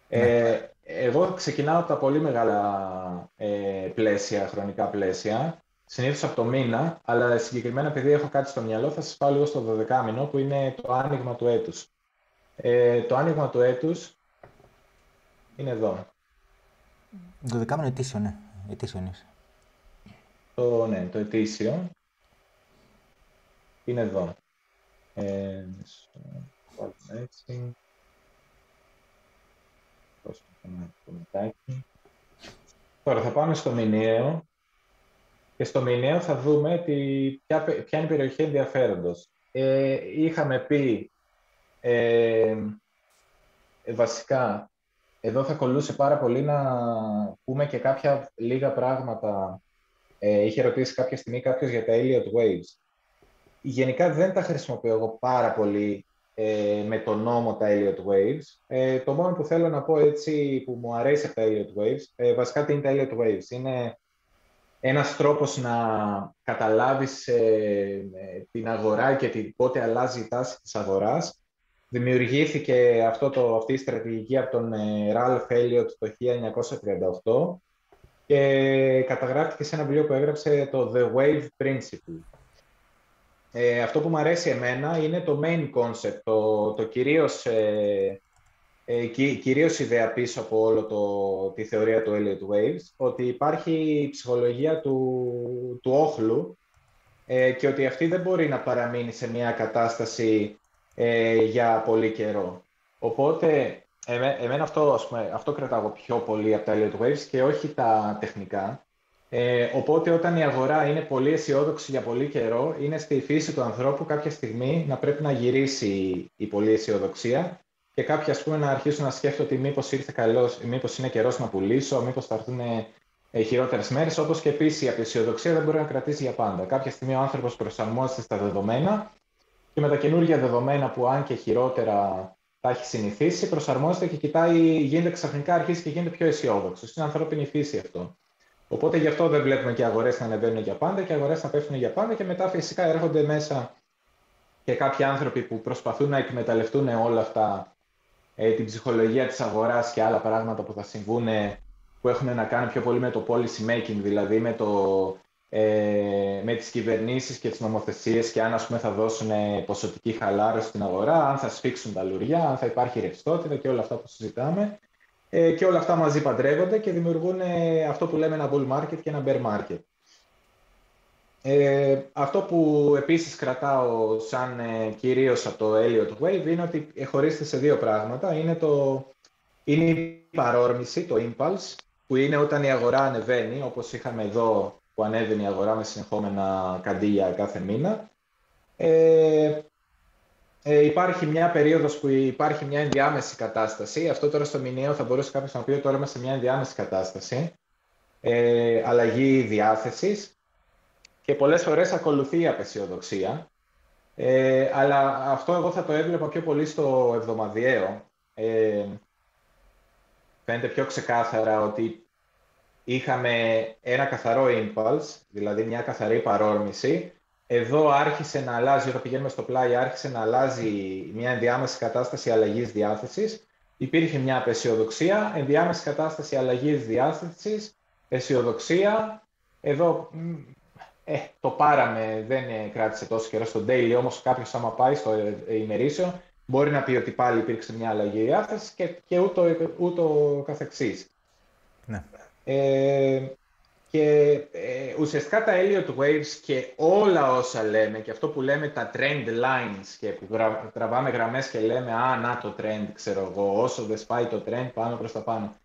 Ναι. Ε, εγώ ξεκινάω από τα πολύ μεγάλα ε, πλαίσια, χρονικά πλαίσια, συνήθως από το μήνα, αλλά συγκεκριμένα επειδή έχω κάτι στο μυαλό, θα σας πάω λίγο στο 12 μήνο, που είναι το άνοιγμα του έτους. Ε, το άνοιγμα του έτους είναι εδώ. Το δεκάμενο ετήσιο, ναι. Ετήσιο είναι. Το, ναι, το ετήσιο είναι εδώ. Ε, έτσι. Τώρα θα πάμε στο μηνιαίο και στο μηνιαίο θα δούμε τη, ποια, ποια είναι η περιοχή ενδιαφέροντος. Ε, είχαμε πει ε, βασικά εδώ θα κολούσε πάρα πολύ να πούμε και κάποια λίγα πράγματα. Ε, είχε ρωτήσει κάποια στιγμή κάποιος για τα Elliot Waves. Γενικά δεν τα χρησιμοποιώ εγώ πάρα πολύ ε, με το νόμο τα Elliot Waves. Ε, το μόνο που θέλω να πω έτσι που μου αρέσει από τα Elliot Waves, ε, βασικά τι είναι τα Elliot Waves. Είναι ένας τρόπος να καταλάβεις ε, την αγορά και την, πότε αλλάζει η τάση της αγοράς Δημιουργήθηκε αυτό το, αυτή η στρατηγική από τον Ραλφ ε, Elliot το 1938 και καταγράφηκε σε ένα βιβλίο που έγραψε το The Wave Principle. Ε, αυτό που μου αρέσει εμένα είναι το main concept, το, το κυρίως, ε, ε, κυρίως ιδέα πίσω από όλο το, τη θεωρία του Elliot Waves, ότι υπάρχει η ψυχολογία του, του όχλου ε, και ότι αυτή δεν μπορεί να παραμείνει σε μια κατάσταση ε, για πολύ καιρό. Οπότε, εμένα αυτό, ας πούμε, αυτό κρατάω πιο πολύ από τα Elliott Waves και όχι τα τεχνικά. Ε, οπότε, όταν η αγορά είναι πολύ αισιόδοξη για πολύ καιρό, είναι στη φύση του ανθρώπου κάποια στιγμή να πρέπει να γυρίσει η πολύ αισιοδοξία και κάποιοι, ας πούμε, να αρχίσουν να σκέφτονται ότι μήπως ήρθε καλός, μήπως είναι καιρός να πουλήσω, μήπως θα έρθουν ε, χειρότερες μέρες. Όπως και επίσης η απεσιοδοξία δεν μπορεί να κρατήσει για πάντα. Κάποια στιγμή ο άνθρωπος προσαρμόζεται στα δεδομένα και με τα καινούργια δεδομένα που αν και χειρότερα τα έχει συνηθίσει, προσαρμόζεται και κοιτάει, γίνεται ξαφνικά, αρχίζει και γίνεται πιο αισιόδοξο. Είναι ανθρώπινη φύση αυτό. Οπότε γι' αυτό δεν βλέπουμε και αγορές να ανεβαίνουν για πάντα και αγορές να πέφτουν για πάντα και μετά φυσικά έρχονται μέσα και κάποιοι άνθρωποι που προσπαθούν να εκμεταλλευτούν όλα αυτά, ε, την ψυχολογία της αγοράς και άλλα πράγματα που θα συμβούν που έχουν να κάνουν πιο πολύ με το policy making, δηλαδή με το ε, με τις κυβερνήσεις και τις νομοθεσίες και αν ας πούμε, θα δώσουν ποσοτική χαλάρωση στην αγορά, αν θα σφίξουν τα λουριά, αν θα υπάρχει ρευστότητα και όλα αυτά που συζητάμε. Ε, και όλα αυτά μαζί παντρεύονται και δημιουργούν ε, αυτό που λέμε ένα bull market και ένα bear market. Ε, αυτό που επίσης κρατάω σαν ε, κυρίως από το Elliott Wave είναι ότι χωρίζεται σε δύο πράγματα. Είναι, το, είναι η παρόρμηση, το impulse, που είναι όταν η αγορά ανεβαίνει, όπως είχαμε εδώ που ανέβαινε η αγορά με συνεχόμενα καντήλια κάθε μήνα. Ε, ε, υπάρχει μια περίοδος που υπάρχει μια ενδιάμεση κατάσταση. Αυτό τώρα στο μηνιαίο θα μπορούσε κάποιος να πει ότι τώρα είμαστε σε μια ενδιάμεση κατάσταση. Ε, αλλαγή διάθεσης και πολλές φορές ακολουθεί η απεσιοδοξία. Ε, αλλά αυτό εγώ θα το έβλεπα πιο πολύ στο εβδομαδιαίο. Ε, φαίνεται πιο ξεκάθαρα ότι είχαμε ένα καθαρό impulse, δηλαδή μια καθαρή παρόρμηση. Εδώ άρχισε να αλλάζει, όταν πηγαίνουμε στο πλάι, άρχισε να αλλάζει μια ενδιάμεση κατάσταση αλλαγής διάθεσης. Υπήρχε μια απεσιοδοξία, ενδιάμεση κατάσταση αλλαγής διάθεσης, αισιοδοξία. Εδώ ε, το πάραμε, δεν κράτησε τόσο καιρό στο daily, όμως κάποιος άμα πάει στο ημερήσιο, μπορεί να πει ότι πάλι υπήρξε μια αλλαγή διάθεσης και, και ούτω, ούτω καθεξής. Ναι. Ε, και ε, ουσιαστικά τα Elliot Waves και όλα όσα λέμε και αυτό που λέμε τα trend lines και που τραβάμε γραμμές και λέμε «Α, να το trend, ξέρω εγώ, όσο δεν σπάει το trend, πάμε προς τα πάνω».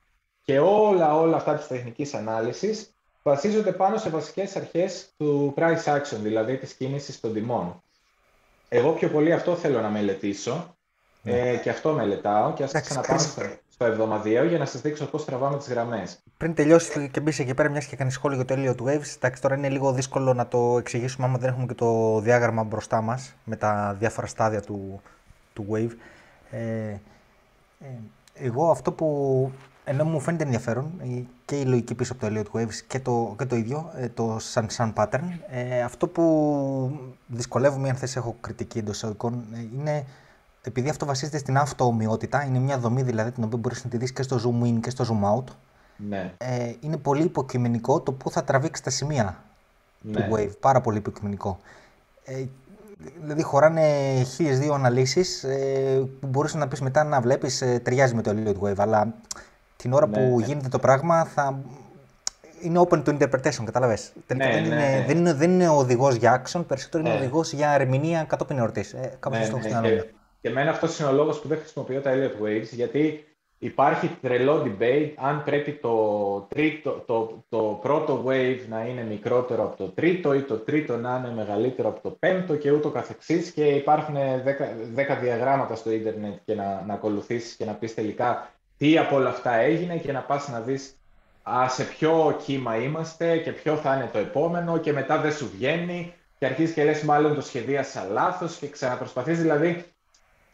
Και όλα, όλα αυτά της τεχνικής ανάλυσης βασίζονται πάνω σε βασικές αρχές του price action, δηλαδή της κίνησης των τιμών. Εγώ πιο πολύ αυτό θέλω να μελετήσω ναι. ε, και αυτό μελετάω και ας ξαναπάμε στο, στο εβδομαδιαίο για να σας δείξω πώς τραβάμε τις γραμμές. Πριν τελειώσει και μπεις εκεί πέρα, μιας και κάνει σχόλιο για το έλιο του Waves, εντάξει, τώρα είναι λίγο δύσκολο να το εξηγήσουμε άμα δεν έχουμε και το διάγραμμα μπροστά μας με τα διάφορα στάδια του, του Wave. Ε, ε, εγώ αυτό που ενώ μου φαίνεται ενδιαφέρον και η λογική πίσω από το Elliot Waves και το, και το ίδιο, ε, το Sun Sun Pattern, ε, αυτό που δυσκολεύομαι αν θες έχω κριτική εντός εισαγωγικών ε, είναι επειδή αυτό βασίζεται στην αυτοομοιότητα, είναι μια δομή δηλαδή την οποία μπορείς να τη δεις και στο zoom in και στο zoom out. Ναι. Ε, είναι πολύ υποκειμενικό το πού θα τραβήξει τα σημεία ναι. του wave. Πάρα πολύ υποκειμενικό. Ε, δηλαδή χωράνε χίλιες δύο αναλύσεις ε, που μπορείς να πεις μετά να βλέπεις ε, ταιριάζει με το Elliot Wave. Αλλά την ώρα ναι, που ναι. γίνεται το πράγμα θα. Είναι open to interpretation, καταλαβες. Ναι, δεν, είναι, ναι. δεν, είναι, δεν είναι οδηγός για action, περισσότερο είναι οδηγός για ερμηνεία κατόπιν εορτής. Ε, Κάπως ναι, ναι, και, και εμένα αυτός είναι ο λόγος που δεν χρησιμοποιώ τα Elliot Waves, γιατί υπάρχει τρελό debate αν πρέπει το, τρίτο, το, το πρώτο wave να είναι μικρότερο από το τρίτο ή το τρίτο να είναι μεγαλύτερο από το πέμπτο και ούτω καθεξής. Και υπάρχουν 10, διαγράμματα στο ίντερνετ και να, να ακολουθήσεις και να πεις τελικά τι από όλα αυτά έγινε και να πας να δεις α, σε ποιο κύμα είμαστε και ποιο θα είναι το επόμενο και μετά δεν σου βγαίνει. Και αρχίζεις και λες μάλλον το σχεδίασα λάθος και ξαναπροσπαθείς. Δηλαδή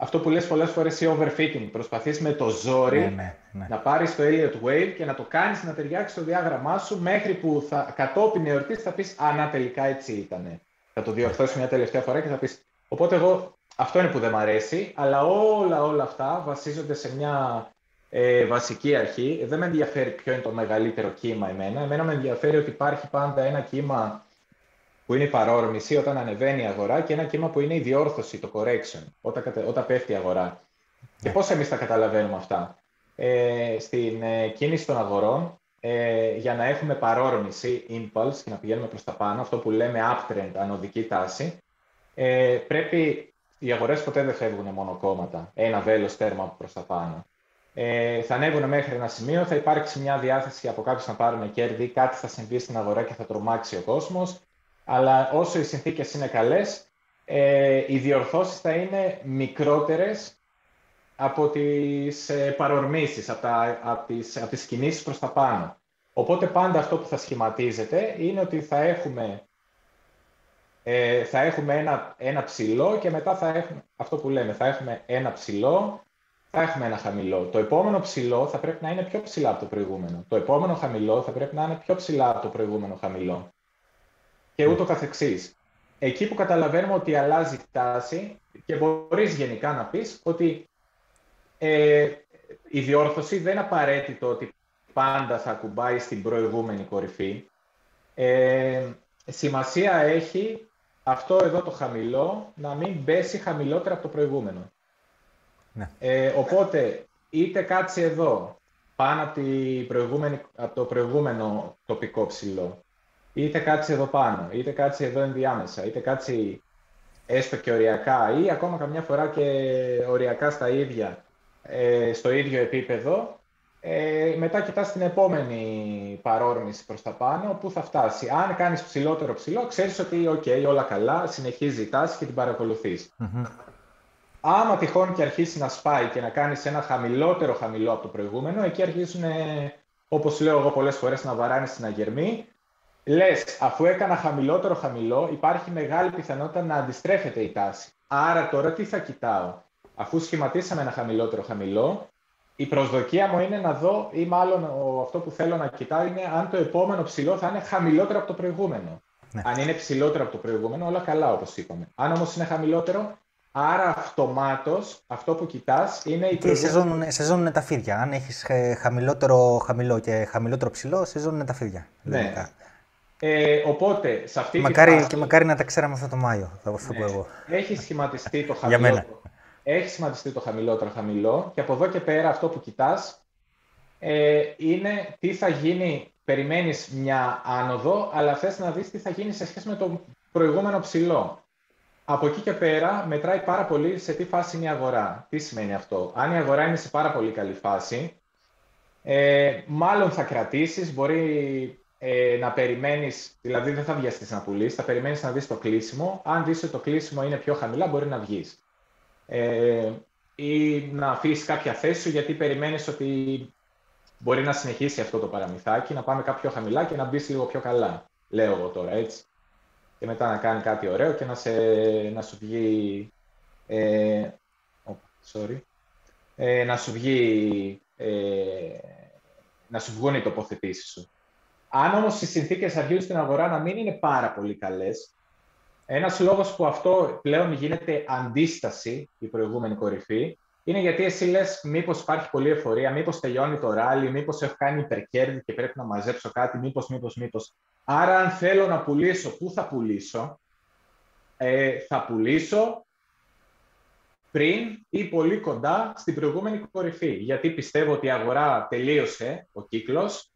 αυτό που λες πολλές φορές η overfitting. Προσπαθείς με το ζόρι ναι, ναι, ναι. να πάρεις το Elliot Wave και να το κάνεις να ταιριάξει το διάγραμμά σου μέχρι που θα, κατόπιν εορτής θα πεις «Α, να τελικά έτσι ήταν». Θα το διορθώσεις μια τελευταία φορά και θα πεις Οπότε εγώ αυτό είναι που δεν μ' αρέσει, αλλά όλα όλα αυτά βασίζονται σε μια ε, βασική αρχή. Δεν με ενδιαφέρει ποιο είναι το μεγαλύτερο κύμα εμένα. Εμένα με ενδιαφέρει ότι υπάρχει πάντα ένα κύμα που είναι η παρόρμηση όταν ανεβαίνει η αγορά και ένα κύμα που είναι η διόρθωση, το correction, όταν, όταν πέφτει η αγορά. Και πώς εμείς τα καταλαβαίνουμε αυτά; Ε, στην ε, κίνηση των αγορών, ε, για να έχουμε παρόρμηση, impulse, και να πηγαίνουμε προς τα πάνω, αυτό που λέμε uptrend, ανωδική τάση, ε, πρέπει, οι αγορές ποτέ δεν φεύγουν μόνο κόμματα, ένα βέλος τέρμα προς τα πάνω. Ε, θα ανέβουν μέχρι ένα σημείο, θα υπάρξει μια διάθεση από κάποιους να πάρουν κέρδη, κάτι θα συμβεί στην αγορά και θα τρομάξει ο κόσμος αλλά όσο οι συνθήκες είναι καλές, ε, οι διορθώσεις θα είναι μικρότερες από τις ε, παρορμήσεις, από, τα, από, τις, από τις κινήσεις προς τα πάνω. Οπότε πάντα αυτό που θα σχηματίζεται είναι ότι θα έχουμε, ε, θα έχουμε ένα, ένα ψηλό και μετά θα έχουμε, αυτό που λέμε, θα έχουμε ένα ψηλό, θα έχουμε ένα χαμηλό. Το επόμενο ψηλό θα πρέπει να είναι πιο ψηλά από το προηγούμενο. Το επόμενο χαμηλό θα πρέπει να είναι πιο ψηλά από το προηγούμενο χαμηλό και ούτω καθεξής. Εκεί που καταλαβαίνουμε ότι αλλάζει η τάση και μπορείς γενικά να πεις ότι ε, η διόρθωση δεν είναι απαραίτητο ότι πάντα θα κουμπάει στην προηγούμενη κορυφή. Ε, σημασία έχει αυτό εδώ το χαμηλό να μην πέσει χαμηλότερα από το προηγούμενο. Ναι. Ε, οπότε, είτε κάτσει εδώ, πάνω από, από το προηγούμενο τοπικό ψηλό, είτε κάτσει εδώ πάνω, είτε κάτσει εδώ ενδιάμεσα, είτε κάτσει έστω και οριακά ή ακόμα καμιά φορά και οριακά στα ίδια, ε, στο ίδιο επίπεδο, ε, μετά κοιτάς την επόμενη παρόρμηση προς τα πάνω, που θα φτάσει. Αν κάνεις ψηλότερο ψηλό, ξέρεις ότι ok, όλα καλά, συνεχίζει η τάση και την παρακολουθεις Άμα τυχόν και αρχίσει να σπάει και να κάνεις ένα χαμηλότερο χαμηλό από το προηγούμενο, εκεί αρχίζουν, όπως λέω εγώ πολλές φορές, να βαράνε στην αγερμή Λες, αφού έκανα χαμηλότερο χαμηλό, υπάρχει μεγάλη πιθανότητα να αντιστρέφεται η τάση. Άρα τώρα τι θα κοιτάω; Αφού σχηματίσαμε ένα χαμηλότερο χαμηλό, η προσδοκία μου είναι να δω, ή μάλλον αυτό που θέλω να κοιτάω είναι αν το επόμενο ψηλό θα είναι χαμηλότερο από το προηγούμενο. Ναι. Αν είναι ψηλότερο από το προηγούμενο, όλα καλά όπως είπαμε. Αν όμως είναι χαμηλότερο, άρα αυτομάτως αυτό που κοιτάς είναι η προηγούμενη. Σε ζώνουν τα φίδια. Αν έχεις ε, χαμηλότερο χαμηλό και χαμηλότερο ψηλό, σε ζώνουν τα φίδια. Ναι. Ε, οπότε, σε αυτή μακάρι, τη φάση... Και μακάρι να τα ξέραμε αυτό το Μάιο, θα ναι. πω εγώ. Έχει σχηματιστεί το χαμηλότερο έχει σχηματιστεί το χαμηλότερο χαμηλό και από εδώ και πέρα αυτό που κοιτάς ε, είναι τι θα γίνει, περιμένεις μια άνοδο, αλλά θες να δεις τι θα γίνει σε σχέση με το προηγούμενο ψηλό. Από εκεί και πέρα μετράει πάρα πολύ σε τι φάση είναι η αγορά. Τι σημαίνει αυτό; Αν η αγορά είναι σε πάρα πολύ καλή φάση, ε, μάλλον θα κρατήσεις, μπορεί ε, να περιμένεις, δηλαδή δεν θα βιαστείς να πουλήσεις, θα περιμένεις να δεις το κλείσιμο. Αν δεις ότι το κλείσιμο είναι πιο χαμηλά, μπορεί να βγεις ε, ή να αφήσεις κάποια θέση σου γιατί περιμένεις ότι μπορεί να συνεχίσει αυτό το παραμυθάκι, να πάμε κάποιο χαμηλά και να μπεις λίγο πιο καλά, λέω εγώ τώρα, έτσι. Και μετά να κάνει κάτι ωραίο και να, σε, να σου βγει... Ε, sorry. Ε, να σου βγει... Ε, να σου βγουν οι τοποθετήσεις σου. Αν όμως οι συνθήκες αρχίζουν στην αγορά να μην είναι πάρα πολύ καλές, ένας λόγος που αυτό πλέον γίνεται αντίσταση, η προηγούμενη κορυφή, είναι γιατί εσύ λες, μήπως υπάρχει πολλή εφορία, μήπως τελειώνει το ράλι, μήπως έχω κάνει υπερκέρδη και πρέπει να μαζέψω κάτι, μήπως, μήπως, μήπως. Άρα, αν θέλω να πουλήσω, πού θα πουλήσω, ε, θα πουλήσω πριν ή πολύ κοντά στην προηγούμενη κορυφή. Γιατί πιστεύω ότι η αγορά τελείωσε, ο κύκλος,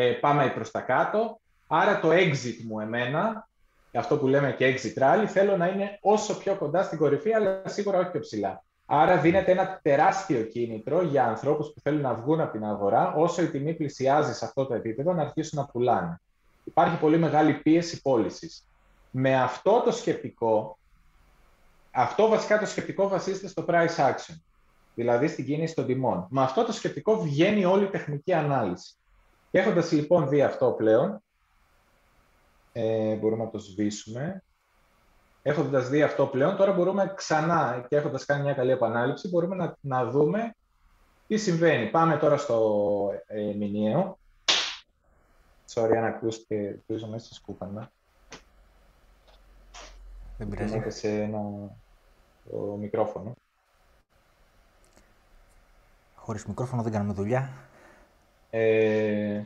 ε, πάμε προς τα κάτω, άρα το exit μου εμένα αυτό που λέμε και exit rally, θέλω να είναι όσο πιο κοντά στην κορυφή, αλλά σίγουρα όχι πιο ψηλά. Άρα δίνεται ένα τεράστιο κίνητρο για ανθρώπους που θέλουν να βγουν από την αγορά, όσο η τιμή πλησιάζει σε αυτό το επίπεδο, να αρχίσουν να πουλάνε. Υπάρχει πολύ μεγάλη πίεση πώλησης. Με αυτό το σκεπτικό, αυτό βασικά το σκεπτικό βασίζεται στο price action, δηλαδή στην κίνηση των τιμών. Με αυτό το σκεπτικό βγαίνει όλη η τεχνική ανάλυση. Και έχοντας λοιπόν δει αυτό πλέον, ε, μπορούμε να το σβήσουμε. Έχοντας δει αυτό πλέον, τώρα μπορούμε ξανά και έχοντας κάνει μια καλή επανάληψη, μπορούμε να, να δούμε τι συμβαίνει. Πάμε τώρα στο ε, μηνιαίο. Sorry αν ακούστε, πίσω μέσα στη σκούπανα. Δεν πειράζει. σε ένα το μικρόφωνο. Χωρίς μικρόφωνο δεν κάνουμε δουλειά. Ε,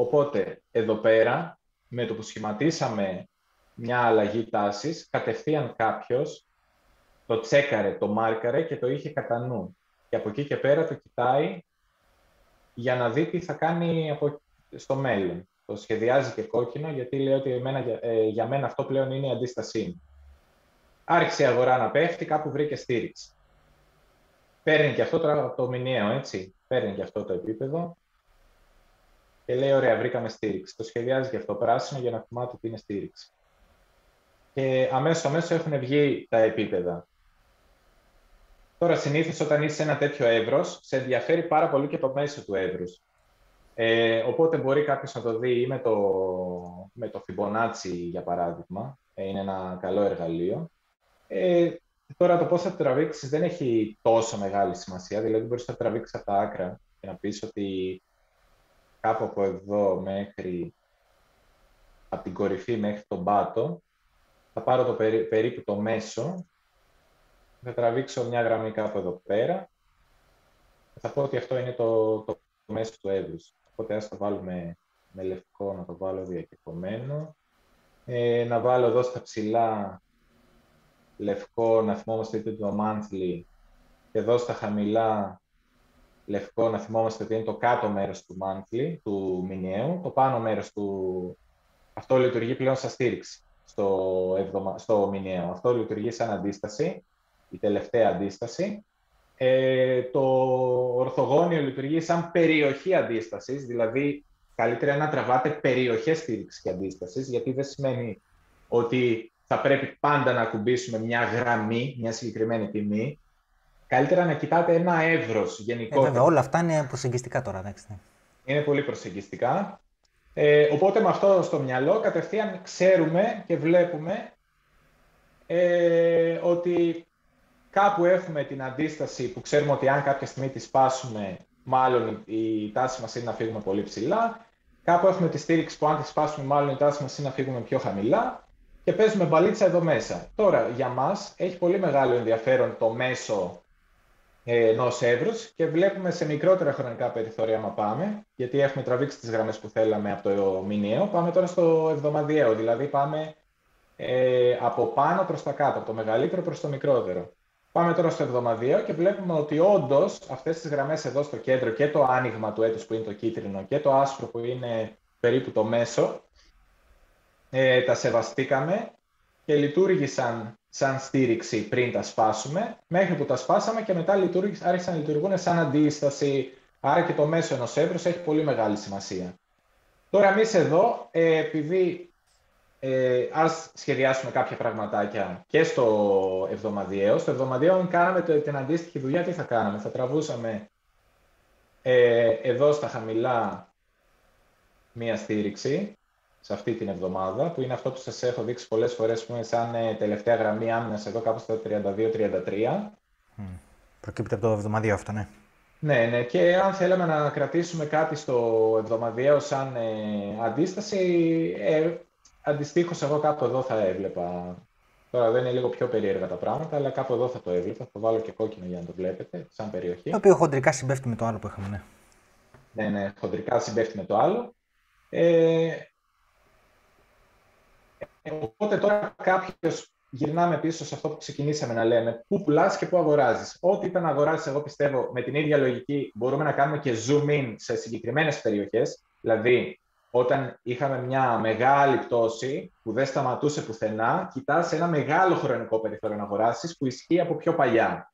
Οπότε, εδώ πέρα, με το που σχηματίσαμε μια αλλαγή τάσης, κατευθείαν κάποιος το τσέκαρε, το μάρκαρε και το είχε κατά νου. Και από εκεί και πέρα το κοιτάει για να δει τι θα κάνει από... στο μέλλον. Το σχεδιάζει και κόκκινο, γιατί λέει ότι εμένα, ε, για μένα αυτό πλέον είναι η αντίστασή μου. Άρχισε η αγορά να πέφτει, κάπου βρήκε στήριξη. Παίρνει και αυτό το, το μηνιαίο, έτσι. Παίρνει και αυτό το επίπεδο και λέει: Ωραία, βρήκαμε στήριξη. Το σχεδιάζει και αυτό πράσινο για να θυμάται ότι είναι στήριξη. Και αμέσως αμέσως έχουν βγει τα επίπεδα. Τώρα, συνήθως όταν είσαι σε ένα τέτοιο εύρος, σε ενδιαφέρει πάρα πολύ και το μέσο του εύρους. Ε, οπότε μπορεί κάποιος να το δει ή με το, με το Fibonacci, για παράδειγμα. Ε, είναι ένα καλό εργαλείο. Ε, τώρα το πώς θα το τραβήξεις δεν έχει τόσο μεγάλη σημασία. Δηλαδή, μπορείς να τραβήξεις από τα άκρα και να πεις ότι κάπου από εδώ μέχρι από την κορυφή μέχρι τον πάτο, θα πάρω το περίπου το μέσο, θα τραβήξω μια γραμμή κάπου εδώ πέρα, θα πω ότι αυτό είναι το, το, μέσο του έδους. Οπότε ας το βάλουμε με λευκό, να το βάλω διακεκομένο. Ε, να βάλω εδώ στα ψηλά λευκό, να θυμόμαστε ότι το monthly και εδώ στα χαμηλά λευκό να θυμόμαστε ότι είναι το κάτω μέρος του monthly, του μηνιαίου. Το πάνω μέρος του... Αυτό λειτουργεί πλέον σαν στήριξη στο, εβδομα... στο μηνιαίο. Αυτό λειτουργεί σαν αντίσταση, η τελευταία αντίσταση. Ε, το ορθογώνιο λειτουργεί σαν περιοχή αντίστασης, δηλαδή καλύτερα να τραβάτε περιοχές στήριξης και αντίστασης, γιατί δεν σημαίνει ότι θα πρέπει πάντα να ακουμπήσουμε μια γραμμή, μια συγκεκριμένη τιμή, καλύτερα να κοιτάτε ένα εύρος γενικό. Ε, βέβαια, όλα αυτά είναι προσεγγιστικά τώρα, εντάξει. Ναι. Είναι πολύ προσεγγιστικά. Ε, οπότε με αυτό στο μυαλό κατευθείαν ξέρουμε και βλέπουμε ε, ότι κάπου έχουμε την αντίσταση που ξέρουμε ότι αν κάποια στιγμή τη σπάσουμε, μάλλον η τάση μας είναι να φύγουμε πολύ ψηλά. Κάπου έχουμε τη στήριξη που αν τη σπάσουμε, μάλλον η τάση μας είναι να φύγουμε πιο χαμηλά. Και παίζουμε μπαλίτσα εδώ μέσα. Τώρα, για μας έχει πολύ μεγάλο ενδιαφέρον το μέσο ενός εύρου και βλέπουμε σε μικρότερα χρονικά περιθώρια άμα πάμε, γιατί έχουμε τραβήξει τις γραμμές που θέλαμε από το μηνιαίο. Πάμε τώρα στο εβδομαδιαίο, δηλαδή πάμε ε, από πάνω προς τα κάτω, από το μεγαλύτερο προς το μικρότερο. Πάμε τώρα στο εβδομαδιαίο και βλέπουμε ότι όντως αυτές τις γραμμές εδώ στο κέντρο και το άνοιγμα του έτους που είναι το κίτρινο και το άσπρο που είναι περίπου το μέσο, ε, τα σεβαστήκαμε και λειτουργήσαν σαν στήριξη πριν τα σπάσουμε, μέχρι που τα σπάσαμε και μετά άρχισαν να λειτουργούν σαν αντίσταση. Άρα και το μέσο ενός εύρους έχει πολύ μεγάλη σημασία. Τώρα εμείς εδώ, ε, επειδή ε, ας σχεδιάσουμε κάποια πραγματάκια και στο εβδομαδιαίο. Στο εβδομαδιαίο, αν κάναμε την αντίστοιχη δουλειά, τι θα κάναμε; Θα τραβούσαμε ε, εδώ στα χαμηλά μία στήριξη σε αυτή την εβδομάδα, που είναι αυτό που σας έχω δείξει πολλές φορές, που είναι σαν ε, τελευταία γραμμή άμυνας εδώ κάπου στα 32-33. Mm. Προκύπτει από το εβδομαδιαίο αυτό, ναι. Ναι, ναι, και αν θέλαμε να κρατήσουμε κάτι στο εβδομαδιαίο σαν ε, αντίσταση, ε, αντιστοίχως εγώ κάπου εδώ θα έβλεπα. Τώρα δεν είναι λίγο πιο περίεργα τα πράγματα, αλλά κάπου εδώ θα το έβλεπα. Θα το βάλω και κόκκινο για να το βλέπετε, σαν περιοχή. Το οποίο χοντρικά συμπέφτει με το άλλο που είχαμε, ναι. Ναι, ναι, χοντρικά συμπέφτει με το άλλο. Ε, Οπότε τώρα κάποιος γυρνάμε πίσω σε αυτό που ξεκινήσαμε να λέμε. Πού πουλάς και πού αγοράζεις. Ό,τι ήταν να αγοράζει, εγώ πιστεύω με την ίδια λογική μπορούμε να κάνουμε και zoom in σε συγκεκριμένες περιοχές. Δηλαδή, όταν είχαμε μια μεγάλη πτώση που δεν σταματούσε πουθενά, κοιτάς ένα μεγάλο χρονικό περιθώριο να αγοράσεις που ισχύει από πιο παλιά.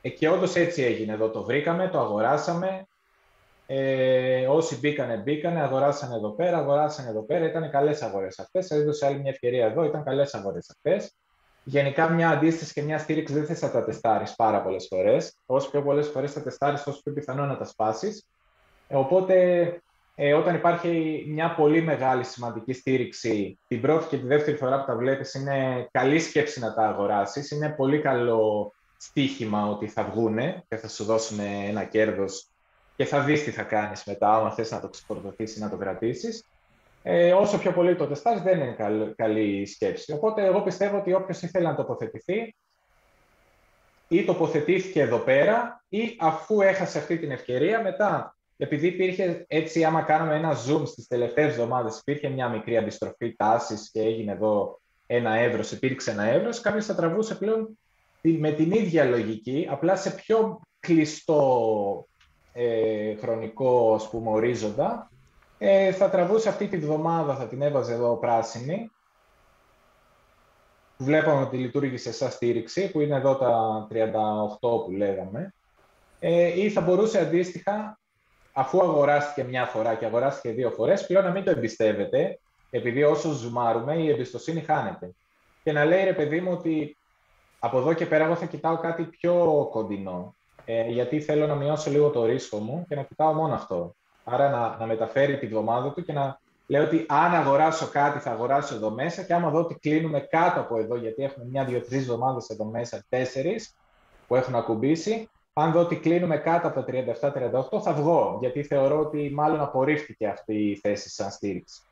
Ε, και όντως έτσι έγινε εδώ. Το βρήκαμε, το αγοράσαμε, ε, όσοι μπήκανε, μπήκανε, αγοράσανε εδώ πέρα, αγοράσανε εδώ πέρα. Ήταν καλές αγορές αυτές. Έδωσε άλλη μια ευκαιρία εδώ, ήταν καλές αγορές αυτές. Γενικά, μια αντίσταση και μια στήριξη δεν θες να τα τεστάρεις πάρα πολλές φορές. Όσο πιο πολλές φορές τα τεστάρεις, τόσο πιο πιθανό να τα σπάσεις. Ε, οπότε, ε, όταν υπάρχει μια πολύ μεγάλη σημαντική στήριξη, την πρώτη και τη δεύτερη φορά που τα βλέπεις, είναι καλή σκέψη να τα αγοράσεις. Είναι πολύ καλό στοίχημα ότι θα βγούνε και θα σου δώσουν ένα κέρδος και θα δεις τι θα κάνεις μετά, άμα θες να το ξεφορτωθείς ή να το κρατήσεις. Ε, όσο πιο πολύ το τεστάς, δεν είναι καλ, καλή σκέψη. Οπότε εγώ πιστεύω ότι όποιος ήθελε να τοποθετηθεί ή τοποθετήθηκε εδώ πέρα ή αφού έχασε αυτή την ευκαιρία μετά επειδή υπήρχε έτσι, άμα κάνουμε ένα zoom στις τελευταίες εβδομάδες, υπήρχε μια μικρή αντιστροφή τάσης και έγινε εδώ ένα εύρος, υπήρξε ένα εύρος, κάποιος θα τραβούσε πλέον με την ίδια λογική, απλά σε πιο κλειστό ε, χρονικό ας πούμε, ορίζοντα, ε, θα τραβούσε αυτή τη βδομάδα, θα την έβαζε εδώ πράσινη. Βλέπαμε ότι λειτουργήσε σαν στήριξη, που είναι εδώ τα 38 που λέγαμε. Ε, ή θα μπορούσε αντίστοιχα, αφού αγοράστηκε μια φορά και αγοράστηκε δύο φορές, πλέον να μην το εμπιστεύεται, επειδή όσο ζουμάρουμε η εμπιστοσύνη χάνεται. Και να λέει, ρε παιδί μου, ότι από εδώ και πέρα εγώ θα κοιτάω κάτι πιο κοντινό ε, γιατί θέλω να μειώσω λίγο το ρίσκο μου και να κοιτάω μόνο αυτό. Άρα να, να μεταφέρει τη βδομάδα του και να λέω ότι αν αγοράσω κάτι θα αγοράσω εδώ μέσα και άμα δω ότι κλείνουμε κάτω από εδώ, γιατί έχουμε μια, δύο, τρεις εβδομάδε εδώ μέσα, τέσσερις που έχουν ακουμπήσει, αν δω ότι κλείνουμε κάτω από τα 37-38 θα βγω, γιατί θεωρώ ότι μάλλον απορρίφθηκε αυτή η θέση σαν στήριξη.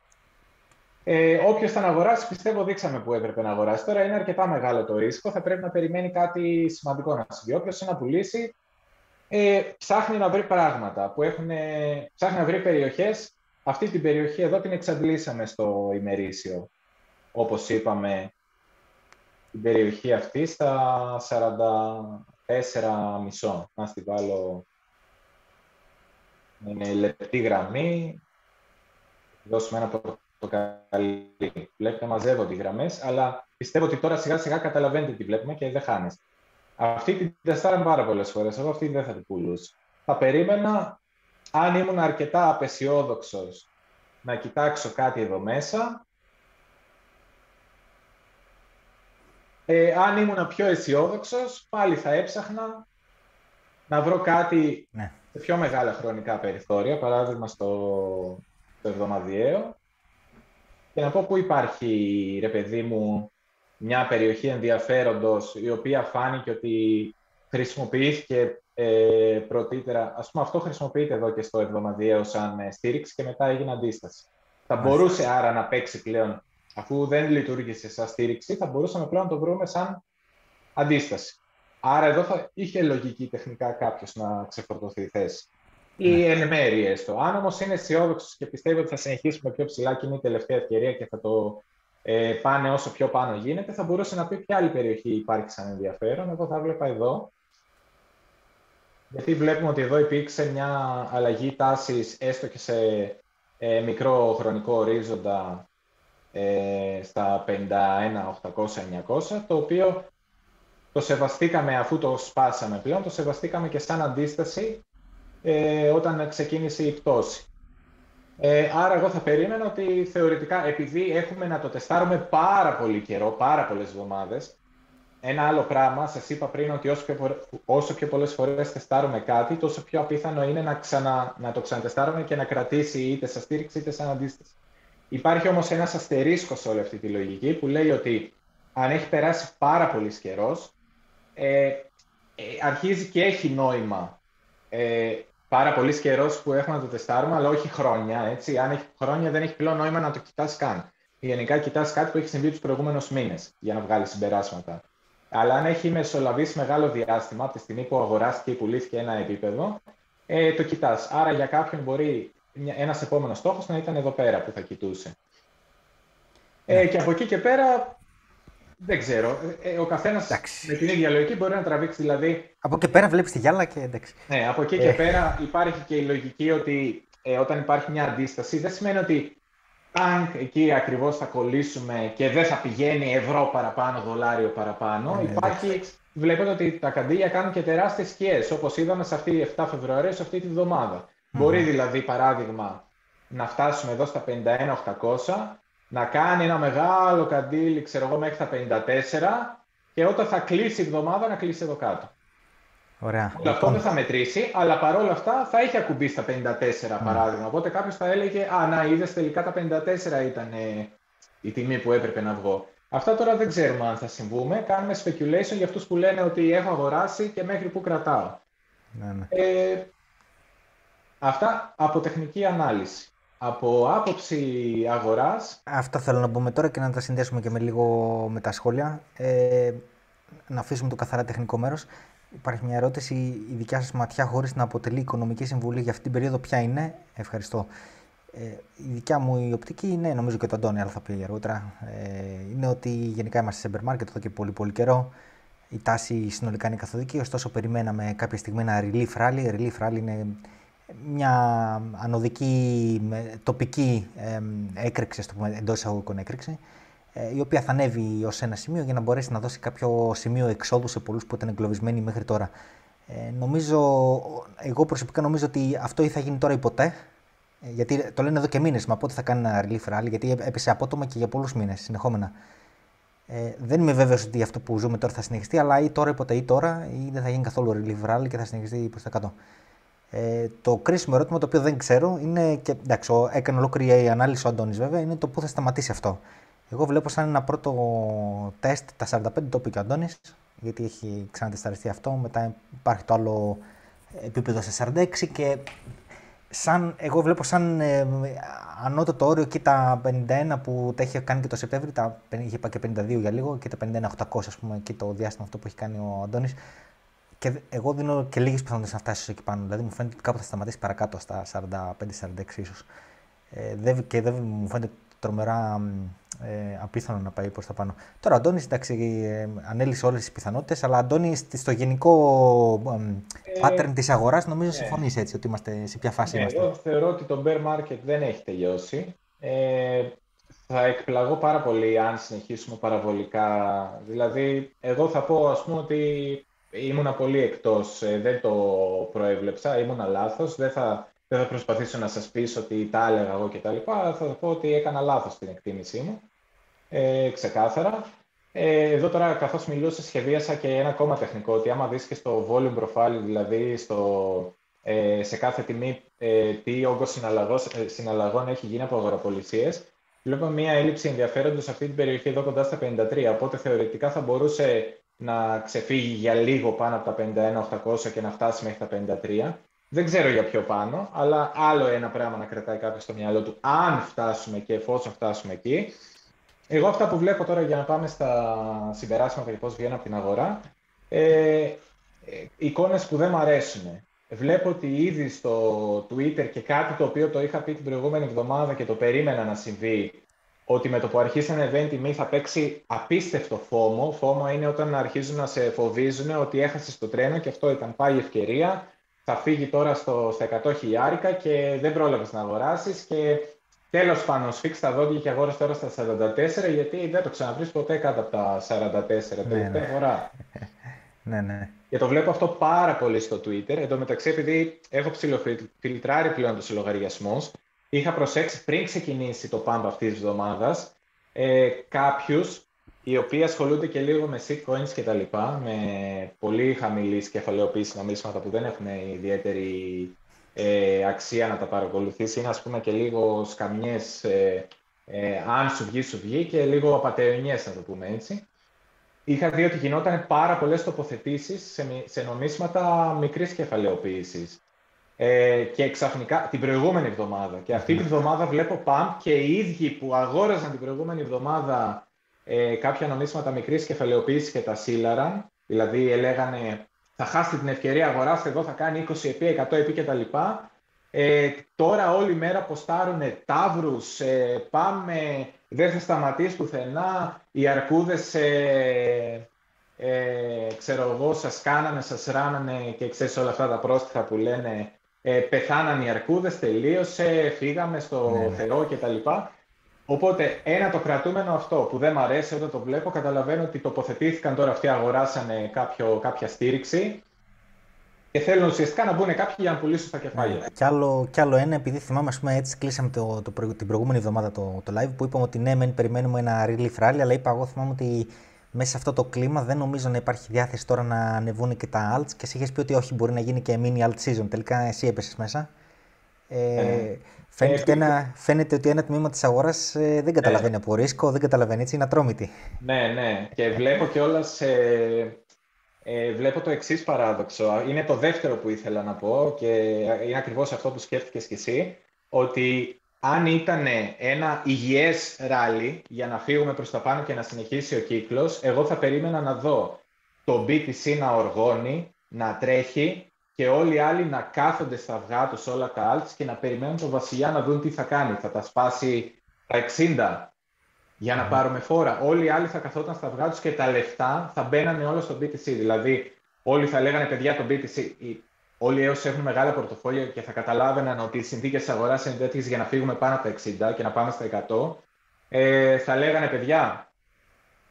Ε, Όποιος θα αγοράσει, πιστεύω δείξαμε που έπρεπε να αγοράσει. Τώρα είναι αρκετά μεγάλο το ρίσκο, θα πρέπει να περιμένει κάτι σημαντικό να συμβεί. Όποιος να πουλήσει, ε, ψάχνει να βρει πράγματα, που έχουν, ψάχνει να βρει περιοχές. Αυτή την περιοχή εδώ την εξαντλήσαμε στο ημερήσιο. Όπως είπαμε, την περιοχή αυτή στα 44,5. Να στη βάλω με λεπτή γραμμή. Δώσουμε ένα πορτοκαλί. Βλέπετε, μαζεύονται οι γραμμές, αλλά πιστεύω ότι τώρα σιγά σιγά καταλαβαίνετε τι βλέπουμε και δεν χάνεστε. Αυτή την τεστάραμε πάρα πολλές φορές. Εγώ αυτή δεν θα την πουλούσα. Θα περίμενα, αν ήμουν αρκετά απεσιόδοξος, να κοιτάξω κάτι εδώ μέσα. Ε, αν ήμουν πιο αισιόδοξος, πάλι θα έψαχνα να βρω κάτι ναι. σε πιο μεγάλα χρονικά περιθώρια, παράδειγμα στο, στο εβδομαδιαίο, και να πω πού υπάρχει, ρε παιδί μου, μια περιοχή ενδιαφέροντος η οποία φάνηκε ότι χρησιμοποιήθηκε ε, πρωτήτερα. Ας πούμε αυτό χρησιμοποιείται εδώ και στο εβδομαδιαίο σαν ε, στήριξη και μετά έγινε αντίσταση. Θα μπορούσε άρα να παίξει πλέον, αφού δεν λειτουργήσε σαν στήριξη, θα μπορούσαμε πλέον να το βρούμε σαν αντίσταση. Άρα εδώ θα είχε λογική τεχνικά κάποιος να ξεφορτωθεί η θέση. Ή ναι. εν μέρη έστω. Αν όμως είναι αισιόδοξος και πιστεύει ότι θα συνεχίσουμε πιο ψηλά και είναι η τελευταία ευκαιρία και θα το ε, πάνε όσο πιο πάνω γίνεται, θα μπορούσε να πει ποια άλλη περιοχή υπάρχει σαν ενδιαφέρον. Εγώ θα βλέπα εδώ. Γιατί βλέπουμε ότι εδώ υπήρξε μια αλλαγή τάσης έστω και σε ε, μικρό χρονικό ορίζοντα ε, στα 51, 800, 900, το οποίο το σεβαστήκαμε αφού το σπάσαμε πλέον, το σεβαστήκαμε και σαν αντίσταση ε, όταν ξεκίνησε η πτώση. Ε, άρα εγώ θα περίμενα ότι θεωρητικά, επειδή έχουμε να το τεστάρουμε πάρα πολύ καιρό, πάρα πολλές εβδομάδες, ένα άλλο πράγμα, σας είπα πριν ότι όσο πιο, όσο πιο πολλές φορές τεστάρουμε κάτι, τόσο πιο απίθανο είναι να, ξανα, να το ξανατεστάρουμε και να κρατήσει είτε σαν στήριξη είτε σαν αντίσταση. Υπάρχει όμως ένας αστερίσκος σε όλη αυτή τη λογική που λέει ότι αν έχει περάσει πάρα πολύς καιρός, ε, ε, αρχίζει και έχει νόημα ε, πάρα πολύ καιρός που έχουμε να το τεστάρουμε, αλλά όχι χρόνια. Έτσι. Αν έχει χρόνια, δεν έχει πλέον νόημα να το κοιτάς καν. Γενικά, κοιτάς κάτι που έχει συμβεί τους προηγούμενους μήνες για να βγάλεις συμπεράσματα. Αλλά αν έχει μεσολαβήσει μεγάλο διάστημα από τη στιγμή που αγοράστηκε ή πουλήθηκε ένα επίπεδο, ε, το κοιτάς. Άρα για κάποιον μπορεί ένας επόμενος στόχος να ήταν εδώ πέρα που θα κοιτούσε. Ε, ναι. και από εκεί και πέρα δεν ξέρω. Ε, ε, ο καθένας με την ίδια λογική μπορεί να τραβήξει. Δηλαδή... Από εκεί πέρα βλέπεις τη γυάλα και εντάξει. Ναι, από εκεί και ε. πέρα υπάρχει και η λογική ότι ε, όταν υπάρχει μια αντίσταση, δεν σημαίνει ότι αν εκεί ακριβώς θα κολλήσουμε και δεν θα πηγαίνει ευρώ παραπάνω, δολάριο παραπάνω. Ναι, υπάρχει, βλέπετε ότι τα καντήλια κάνουν και τεράστιες σκιές, όπως είδαμε σε αυτή 7 Φεβρουαρίου, σε αυτή τη βδομάδα. Μπορεί δηλαδή, παράδειγμα, να φτάσουμε εδώ στα 51-800 να κάνει ένα μεγάλο καντήλι, ξέρω εγώ, μέχρι τα 54 και όταν θα κλείσει η εβδομάδα να κλείσει εδώ κάτω. Ωραία. αυτό δεν θα μετρήσει, αλλά παρόλα αυτά θα έχει ακουμπήσει στα 54 mm. παράδειγμα. Οπότε κάποιος θα έλεγε Α, να είδες τελικά τα 54 ήταν η τιμή που έπρεπε να βγω. Αυτά τώρα δεν ξέρουμε αν θα συμβούμε. Κάνουμε speculation για αυτούς που λένε ότι έχω αγοράσει και μέχρι που κρατάω. Ναι, ναι. Ε, αυτά από τεχνική ανάλυση. Από άποψη αγοράς... Αυτό θέλω να πούμε τώρα και να τα συνδέσουμε και με λίγο με τα σχόλια. Ε, να αφήσουμε το καθαρά τεχνικό μέρος. Υπάρχει μια ερώτηση, η δικιά σας ματιά χωρίς να αποτελεί οικονομική συμβουλή για αυτή την περίοδο ποια είναι; Ευχαριστώ. Ε, η δικιά μου η οπτική είναι, νομίζω και το Αντώνη, αλλά θα πει αργότερα, ε, είναι ότι γενικά είμαστε σε σεμπερ εδώ και πολύ πολύ καιρό. Η τάση συνολικά είναι καθοδική, ωστόσο περιμέναμε κάποια στιγμή ένα relief rally. Relief rally είναι μια ανωδική τοπική έκρηξη, το πούμε, εντός εισαγωγικών έκρηξη, ε, η οποία θα ανέβει ως ένα σημείο για να μπορέσει να δώσει κάποιο σημείο εξόδου σε πολλούς που ήταν εγκλωβισμένοι μέχρι τώρα. Ε, νομίζω, εγώ προσωπικά νομίζω ότι αυτό ή θα γίνει τώρα ή ποτέ. Ε, γιατί το λένε εδώ και μήνες, μα πότε θα κάνει ένα relief rally, γιατί έπεσε απότομα και για πολλούς μήνες συνεχόμενα. Ε, δεν είμαι βέβαιος ότι αυτό που ζούμε τώρα θα συνεχιστεί, αλλά ή τώρα ή ποτέ ή τώρα, ή δεν θα γίνει καθόλου relief rally και θα συνεχιστεί προς τα κάτω. Ε, το κρίσιμο ερώτημα το οποίο δεν ξέρω είναι, και εντάξει, έκανε ολόκληρη η ανάλυση ο Αντώνης βέβαια, είναι το πού θα σταματήσει αυτό. Εγώ βλέπω σαν ένα πρώτο τεστ τα 45 το είπε και ο Αντώνης, γιατί έχει ξανατεσταριστεί αυτό, μετά υπάρχει το άλλο επίπεδο σε 46 και σαν, εγώ βλέπω σαν ε, ανώτατο όριο εκεί τα 51 που τα είχε κάνει και το Σεπτέμβριο, τα, είχε πάει και 52 για λίγο και τα 51-800 ας πούμε και το διάστημα αυτό που έχει κάνει ο Αντώνης και εγώ δίνω και λίγες πιθανότητες να φτάσεις εκεί πάνω. Δηλαδή μου φαίνεται ότι κάπου θα σταματήσει παρακάτω στα 45-46 ίσως. Ε, και δεν μου φαίνεται τρομερά ε, απίθανο να πάει προς τα πάνω. Τώρα, Αντώνη, εντάξει, ε, ανέλησε όλες τις πιθανότητες, αλλά Αντώνη, στο γενικό ε, pattern της αγοράς, νομίζω ναι. συμφωνείς έτσι, ότι είμαστε σε ποια φάση ναι, είμαστε; Εγώ θεωρώ ότι το bear market δεν έχει τελειώσει. Ε, θα εκπλαγώ πάρα πολύ αν συνεχίσουμε παραβολικά. Δηλαδή, εγώ θα πω, ας πούμε, ότι ήμουνα πολύ εκτός, ε, δεν το προέβλεψα, ήμουνα λάθος, δεν θα, δεν θα προσπαθήσω να σας πείσω ότι τα έλεγα εγώ και τα λοιπά, θα πω ότι έκανα λάθος την εκτίμησή μου, ε, ξεκάθαρα. Ε, εδώ τώρα καθώς μιλούσα σχεδίασα και ένα ακόμα τεχνικό, ότι άμα δεις και στο volume profile, δηλαδή στο, ε, σε κάθε τιμή ε, τι όγκος συναλλαγών, συναλλαγών έχει γίνει από αγοραπολισίες, Βλέπω μια έλλειψη ενδιαφέροντος σε αυτή την περιοχή εδώ κοντά στα 53, οπότε θεωρητικά θα μπορούσε να ξεφύγει για λίγο πάνω από τα 51-800 και να φτάσει μέχρι τα 53. Δεν ξέρω για ποιο πάνω, αλλά άλλο ένα πράγμα να κρατάει κάποιος στο μυαλό του, αν φτάσουμε και εφόσον φτάσουμε εκεί. Εγώ αυτά που βλέπω τώρα για να πάμε στα συμπεράσματα και πώς βγαίνω από την αγορά, ε, ε, εικόνες που δεν μου αρέσουν. Βλέπω ότι ήδη στο Twitter και κάτι το οποίο το είχα πει την προηγούμενη εβδομάδα και το περίμενα να συμβεί, ότι με το που αρχίσανε event τιμή θα παίξει απίστευτο φόμο. Φόμο είναι όταν αρχίζουν να σε φοβίζουν ότι έχασες το τρένο και αυτό ήταν πάει ευκαιρία. Θα φύγει τώρα στο, στα 100 χιλιάρικα και δεν πρόλαβες να αγοράσεις. Και τέλος πάνω, σφίξει τα δόντια και αγόρασε τώρα στα 44, γιατί δεν το ξαναβρεις ποτέ κάτω από τα 44. Ναι, ναι. φορά. ναι, ναι. Και το βλέπω αυτό πάρα πολύ στο Twitter. Εν τω μεταξύ, επειδή έχω ψηλοφιλτράρει πλέον τους λογαριασμούς, είχα προσέξει πριν ξεκινήσει το pump αυτής της εβδομάδας ε, κάποιους οι οποίοι ασχολούνται και λίγο με shitcoins και τα λοιπά, με πολύ χαμηλής κεφαλαιοποίησης νομίσματα που δεν έχουν ιδιαίτερη ε, αξία να τα παρακολουθήσει. Είναι, ας πούμε, και λίγο σκαμιές, ε, ε, αν σου βγει, σου βγει και λίγο απαταιωνιές, να το πούμε έτσι είχα δει ότι γινόταν πάρα πολλές τοποθετήσεις σε, σε νομίσματα μικρής κεφαλαιοποίησης. Ε, και ξαφνικά την προηγούμενη εβδομάδα. Και αυτή την εβδομάδα βλέπω παμ και οι ίδιοι που αγόραζαν την προηγούμενη εβδομάδα ε, κάποια νομίσματα μικρής κεφαλαιοποίησης και τα σύλλαραν, δηλαδή έλεγανε θα χάσετε την ευκαιρία, αγοράστε εδώ, θα κάνει 20 επί, 100 επί κτλ. Ε, τώρα όλη μέρα ποστάρουν τάβρους, ε, πάμε, δεν θα σταματήσει πουθενά, οι αρκούδες, ε, ε, ξέρω εγώ, σας κάνανε, σας ράνανε και ξέρεις όλα αυτά τα πρόστιχα που λένε ε, πεθάναν οι αρκούδες, τελείωσε, φύγαμε στο ναι, ναι. Θεό κτλ. Οπότε ένα το κρατούμενο αυτό που δεν μ' αρέσει όταν το βλέπω, καταλαβαίνω ότι τοποθετήθηκαν τώρα αυτοί, αγοράσανε κάποιο, κάποια στήριξη και θέλουν ουσιαστικά να μπουν κάποιοι για να πουλήσουν τα κεφάλια. Ναι. Κι άλλο, κι άλλο ένα, επειδή θυμάμαι, ας πούμε, έτσι κλείσαμε το, το, την προηγούμενη εβδομάδα το, το live που είπαμε ότι ναι, μεν περιμένουμε ένα relief rally, αλλά είπα εγώ θυμάμαι ότι μέσα σε αυτό το κλίμα δεν νομίζω να υπάρχει διάθεση τώρα να ανεβούν και τα alts και εσύ είχες πει ότι όχι, μπορεί να γίνει και mini alt season. Τελικά εσύ έπεσε μέσα. Ε, ε, φαίνεται, ε, ένα, φαίνεται ότι ένα τμήμα της αγοράς ε, δεν καταλαβαίνει ε. από ρίσκο, δεν καταλαβαίνει έτσι, είναι ατρόμητη. Ναι, ναι. Και βλέπω κιόλα ε, βλέπω το εξή παράδοξο. Είναι το δεύτερο που ήθελα να πω και είναι ακριβώς αυτό που σκέφτηκες κι εσύ, ότι αν ήταν ένα υγιές ράλι για να φύγουμε προς τα πάνω και να συνεχίσει ο κύκλος, εγώ θα περίμενα να δω το BTC να οργώνει, να τρέχει και όλοι οι άλλοι να κάθονται στα αυγά τους όλα τα alts και να περιμένουν τον βασιλιά να δουν τι θα κάνει. Θα τα σπάσει τα 60, για να πάρουμε φόρα. Όλοι οι άλλοι θα καθόταν στα αυγά τους και τα λεφτά θα μπαίνανε όλα στο BTC. Δηλαδή, όλοι θα λέγανε παιδιά το BTC. Όλοι όσοι έχουν μεγάλα πορτοφόλια και θα καταλάβαιναν ότι οι συνθήκες της αγοράς είναι τέτοιες για να φύγουμε πάνω από τα 60 και να πάμε στα 100, ε, θα λέγανε παιδιά,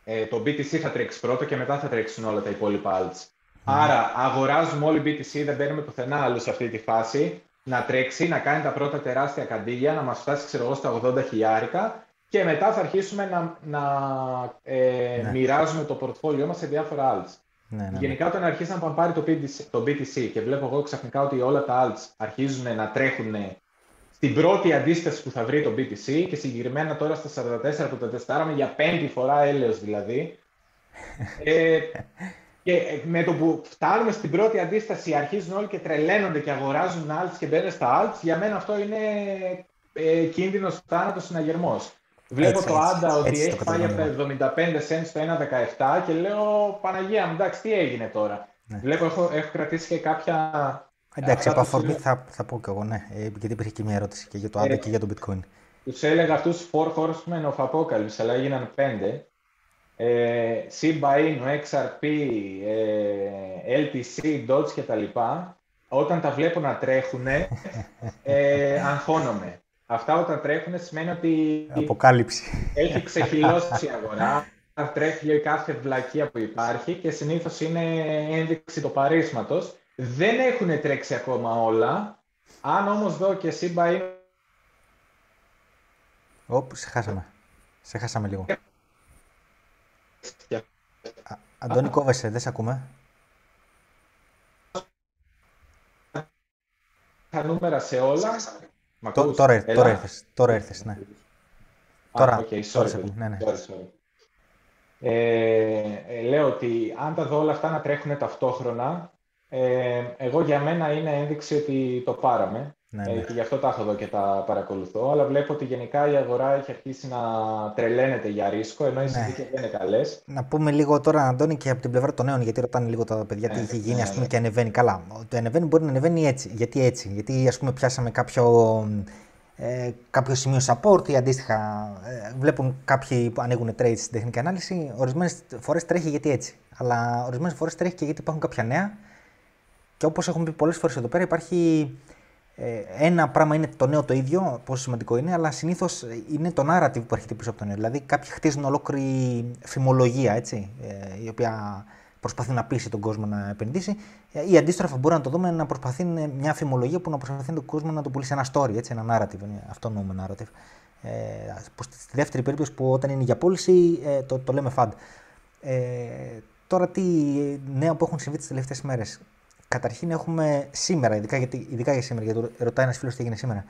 ε, το BTC θα τρέξεις πρώτο και μετά θα τρέξουν όλα τα υπόλοιπα alts. Άρα, αγοράζουμε όλοι BTC, δεν μπαίνουμε πουθενά άλλο σε αυτή τη φάση. Να τρέξει, να κάνει τα πρώτα τεράστια καντήλια, να μας φτάσει, ξέρω εγώ, στα 80 χιλιάρικα και μετά θα αρχίσουμε να, να ε, ναι. μοιράζουμε το πορτφόλιό μας σε διάφορα alts. Ναι, ναι, ναι. Γενικά όταν αρχίσαμε να πάρει το BTC, το BTC και βλέπω εγώ ξαφνικά ότι όλα τα alts αρχίζουν να τρέχουν στην πρώτη αντίσταση που θα βρει το BTC και συγκεκριμένα τώρα στα 44 που τα τεστάραμε για πέμπτη φορά έλεος δηλαδή. ε, και με το που φτάνουμε στην πρώτη αντίσταση αρχίζουν όλοι και τρελαίνονται και αγοράζουν alts και μπαίνουν στα alts, για μένα αυτό είναι ε, κίνδυνος θάνατος συναγερμός. Βλέπω έτσι, το Άντα ότι έτσι έχει πάει από τα 75 cents στο 1,17 και λέω Παναγία μου, εντάξει, τι έγινε τώρα; Ναι. Βλέπω, έχω, έχω κρατήσει και κάποια. Εντάξει, από αφορμή θα, θα πω και εγώ, ναι, ε, γιατί υπήρχε και μια ερώτηση και για το Άντα ε, και για το Bitcoin. Τους έλεγα αυτούς του Four Horsemen of Apocalypse, αλλά έγιναν πέντε. Ε, Shiba Inu, XRP, ε, LTC, Dodge κτλ. Όταν τα βλέπω να τρέχουν, ε, αγχώνομαι. Αυτά όταν τρέχουν σημαίνει ότι Αποκάλυψη. έχει ξεχυλώσει η αγορά, τρέχει κάθε βλακεία που υπάρχει και συνήθως είναι ένδειξη το παρίσματος. Δεν έχουν τρέξει ακόμα όλα. Αν όμως δω και εσύ είναι... Ωπ, σε χάσαμε. Σε χάσαμε λίγο. Α, Αντώνη, κόβεσαι, δεν σε ακούμε. Τα νούμερα σε όλα τώρα, τώρα, ήρθες, τώρα ήρθες, ναι. Τώρα, okay, sorry, ναι, ναι. sorry, sorry. Ε, ε, λέω ότι αν τα δω όλα αυτά να τρέχουν ταυτόχρονα, ε, εγώ για μένα είναι ένδειξη ότι το πάραμε. Ναι, ε, ναι. και γι' αυτό τα έχω εδώ και τα παρακολουθώ. Αλλά βλέπω ότι γενικά η αγορά έχει αρχίσει να τρελαίνεται για ρίσκο, ενώ οι ναι. συνθήκες δεν είναι καλές. Να πούμε λίγο τώρα, Αντώνη, και από την πλευρά των νέων, γιατί ρωτάνε λίγο τα παιδιά τι ναι, έχει γίνει, ναι, α πούμε, και ανεβαίνει. Καλά. Το ανεβαίνει μπορεί να ανεβαίνει έτσι. Γιατί έτσι; Γιατί, ας πούμε, πιάσαμε κάποιο ε, κάποιο σημείο support ή αντίστοιχα ε, βλέπουν κάποιοι που ανοίγουν trades στην τεχνική ανάλυση. Ορισμένες φορές τρέχει γιατί έτσι. Αλλά ορισμένες φορές τρέχει και γιατί υπάρχουν κάποια νέα. Και όπως έχουμε πει πολλές φορές εδώ πέρα, υπάρχει ε, ένα πράγμα είναι το νέο το ίδιο, πόσο σημαντικό είναι, αλλά συνήθως είναι το narrative που έρχεται πίσω από το νέο. Δηλαδή, κάποιοι χτίζουν ολόκληρη φημολογία, έτσι, ε, η οποία προσπαθεί να πείσει τον κόσμο να επενδύσει. Ε, ή αντίστροφα, μπορεί να το δούμε να προσπαθεί μια φημολογία που να προσπαθεί τον κόσμο να το πουλήσει ένα story, έτσι, ένα narrative. Αυτό εννοούμε narrative. Ε, στη δεύτερη περίπτωση που όταν είναι για πώληση, ε, το, το λέμε FAD. Ε, τώρα, τι νέα που έχουν συμβεί τις τελευταίες μέρες. Καταρχήν, έχουμε σήμερα, ειδικά, γιατί, ειδικά για σήμερα, γιατί ρωτάει ένας φίλος τι έγινε σήμερα.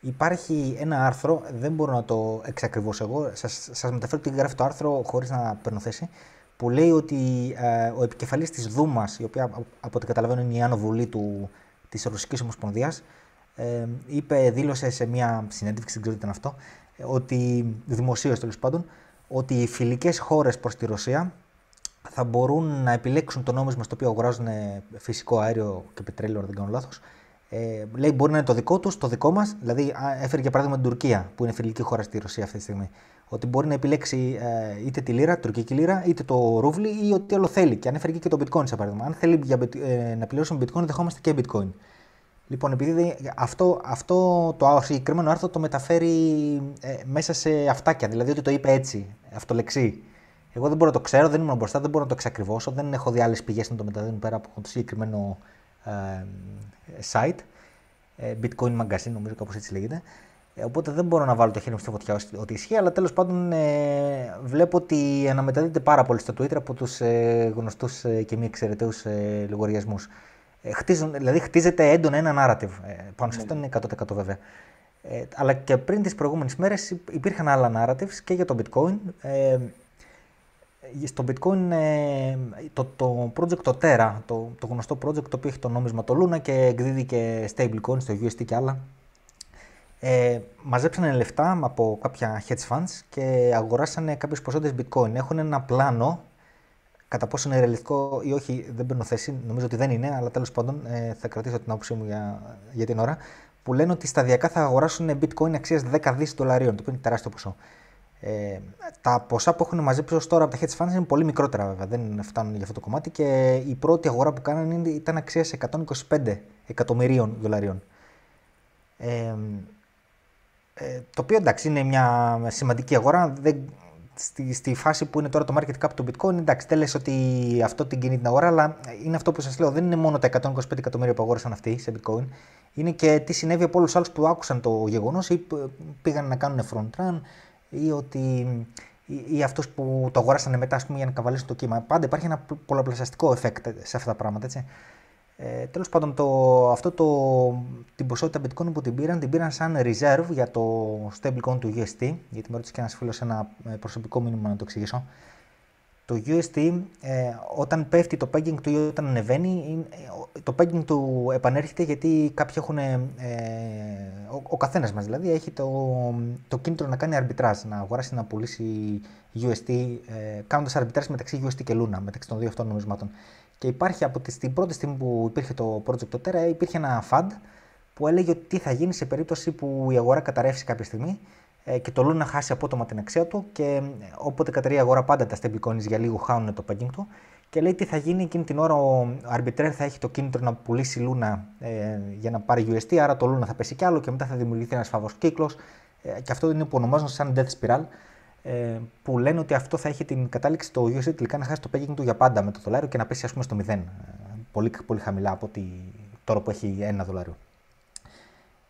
Υπάρχει ένα άρθρο, δεν μπορώ να το εξακριβώσω εγώ. Σας μεταφέρω τι γράφει το άρθρο χωρίς να παίρνω θέση που λέει ότι ε, ο επικεφαλής της Δούμας, η οποία από ό,τι καταλαβαίνω είναι η Άνω Βουλή του, της Ρωσικής Ομοσπονδίας, ε, είπε, δήλωσε σε μια συνέντευξη, δεν ξέρω τι ήταν αυτό, ότι δημοσίως τέλος πάντων, ότι οι φιλικές χώρες προς τη Ρωσία θα μπορούν να επιλέξουν το νόμισμα στο οποίο αγοράζουν φυσικό αέριο και πετρέλαιο, αν δεν κάνω λάθος, ε, λέει μπορεί να είναι το δικό τους, το δικό μας. Δηλαδή, έφερε για παράδειγμα την Τουρκία, που είναι φιλική χώρα στη Ρωσία αυτή τη στιγμή ότι μπορεί να επιλέξει ε, είτε τη λίρα, τουρκική λίρα, είτε το ρούβλι ή ό,τι άλλο θέλει. Και ανέφερε και το bitcoin, σε παράδειγμα. Αν θέλει για, ε, να πληρώσουμε bitcoin, δεχόμαστε και bitcoin. Λοιπόν, επειδή αυτό, αυτό το συγκεκριμένο άρθρο το μεταφέρει ε, μέσα σε αυτάκια, δηλαδή ότι το είπε έτσι, αυτολεξή. Εγώ δεν μπορώ να το ξέρω, δεν ήμουν μπροστά, δεν μπορώ να το εξακριβώσω, δεν έχω δει άλλες πηγές να το μεταδίνουν πέρα από το συγκεκριμένο ε, site. Ε, bitcoin Magazine, νομίζω κάπως έτσι λέγεται. Ε, οπότε δεν μπορώ να βάλω το χέρι μου στη φωτιά ότι ισχύει, αλλά τέλος πάντων ε, βλέπω ότι αναμεταδίδεται πάρα πολύ στο Twitter από τους ε, γνωστούς ε, και μη εξαιρεταίους ε, λογαριασμούς. Ε, δηλαδή χτίζεται έντονα ένα narrative. Ε, πάνω σε αυτό είναι 100% βέβαια. Ε, αλλά και πριν τις προηγούμενες μέρες υπήρχαν άλλα narratives και για το bitcoin. Ε, στο bitcoin ε, το, το project το Terra, το, το γνωστό project το οποίο έχει το νόμισμα το Luna και εκδίδει και stablecoin στο USD και άλλα ε, μαζέψανε λεφτά από κάποια hedge funds και αγοράσανε κάποιες ποσότητες bitcoin. Έχουν ένα πλάνο, κατά πόσο είναι ρεαλιστικό ή όχι, δεν παίρνω θέση, νομίζω ότι δεν είναι, αλλά τέλος πάντων ε, θα κρατήσω την άποψή μου για, για την ώρα, που λένε ότι σταδιακά θα αγοράσουν bitcoin αξίας 10 δις δολαρίων, το οποίο είναι τεράστιο ποσό. Ε, τα ποσά που έχουν μαζέψει ως τώρα από τα hedge funds είναι πολύ μικρότερα βέβαια, δεν φτάνουν για αυτό το κομμάτι και η πρώτη αγορά που κάνανε ήταν αξία 125 εκατομμυρίων δολαρίων. Ε, ε, το οποίο εντάξει είναι μια σημαντική αγορά. Δεν, στη, στη φάση που είναι τώρα το market cap του bitcoin, εντάξει, δεν λες ότι αυτό την κινεί την αγορά, αλλά είναι αυτό που σας λέω. Δεν είναι μόνο τα 125 εκατομμύρια που αγόρασαν αυτοί σε bitcoin. Είναι και τι συνέβη από όλους τους άλλους που άκουσαν το γεγονός ή πήγαν να κάνουν front run ή ότι ή, ή αυτού που το αγοράσανε μετά πούμε, για να καβαλήσουν το κύμα. Πάντα υπάρχει ένα πολλαπλασιαστικό effect σε αυτά τα πράγματα. Έτσι. Ε, Τέλος πάντων, το, αυτό το, την ποσότητα bitcoin που την πήραν, την πήραν σαν reserve για το stablecoin του UST. Γιατί με ρώτησε και ένας φίλος ένα ε, προσωπικό μήνυμα να το εξηγήσω. Το UST, ε, όταν πέφτει το pegging του ή όταν ανεβαίνει, ε, το pegging του επανέρχεται γιατί κάποιοι έχουν. Ε, ο ο καθένας μας δηλαδή έχει το, το κίνητρο να κάνει arbitrage, να αγοράσει να πουλήσει UST, ε, κάνοντας arbitrage μεταξύ UST και Luna, μεταξύ των δύο αυτών νομισμάτων. Και υπάρχει από την πρώτη στιγμή που υπήρχε το project το Terra, υπήρχε ένα FAD που έλεγε ότι τι θα γίνει σε περίπτωση που η αγορά καταρρεύσει κάποια στιγμή ε, και το Luna χάσει απότομα την αξία του και ε, όποτε καταρρεύει η αγορά πάντα τα stablecoins για λίγο χάνουν το pegging του και λέει τι θα γίνει εκείνη την ώρα ο arbitrator θα έχει το κίνητρο να πουλήσει Luna ε, για να πάρει UST, άρα το Luna θα πέσει κι άλλο και μετά θα δημιουργηθεί ένας φαύλος κύκλος. Ε, και αυτό είναι που ονομάζουν σαν death spiral ε, που λένε ότι αυτό θα έχει την κατάληξη το USD τελικά να χάσει το pegging του για πάντα με το δολάριο και να πέσει ας πούμε στο 0. Ε, πολύ, πολύ χαμηλά από ότι τώρα που έχει ένα δολάριο.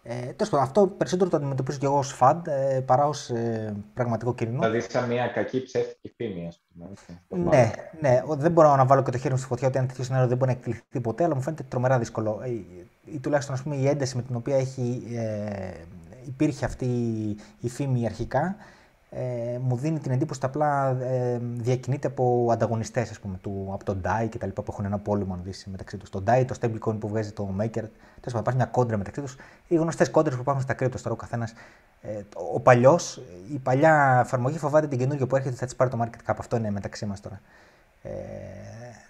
Ε, Τέλος πάντων, αυτό περισσότερο το αντιμετωπίζω και εγώ ως φαντ ε, παρά ως ε, πραγματικό κοινό. Δηλαδή, σαν μια κακή ψεύτικη φήμη, ας πούμε. Ναι, ναι, δεν μπορώ να βάλω και το χέρι μου στη φωτιά ότι ένα τέτοιο σενάριο δεν μπορεί να εκπληκτεί ποτέ, αλλά μου φαίνεται τρομερά δύσκολο. Ή, ή τουλάχιστον ας πούμε, η ένταση με την οποία έχει, ε, υπήρχε αυτή η φήμη αρχικά ε, μου δίνει την εντύπωση ότι απλά ε, διακινείται από ανταγωνιστές, από τον DAI και τα λοιπά που έχουν ένα πόλεμο αν δεις, μεταξύ τους. Το DAI, το stablecoin που βγάζει το Maker, τέλος πάντων υπάρχει μια κόντρα μεταξύ τους. Οι γνωστές κόντρες που υπάρχουν στα κρύπτο τώρα ο καθένας. Ε, ο παλιός, η παλιά εφαρμογή φοβάται την καινούργια που έρχεται θα της πάρει το market cap. Αυτό είναι μεταξύ μας τώρα. Ε,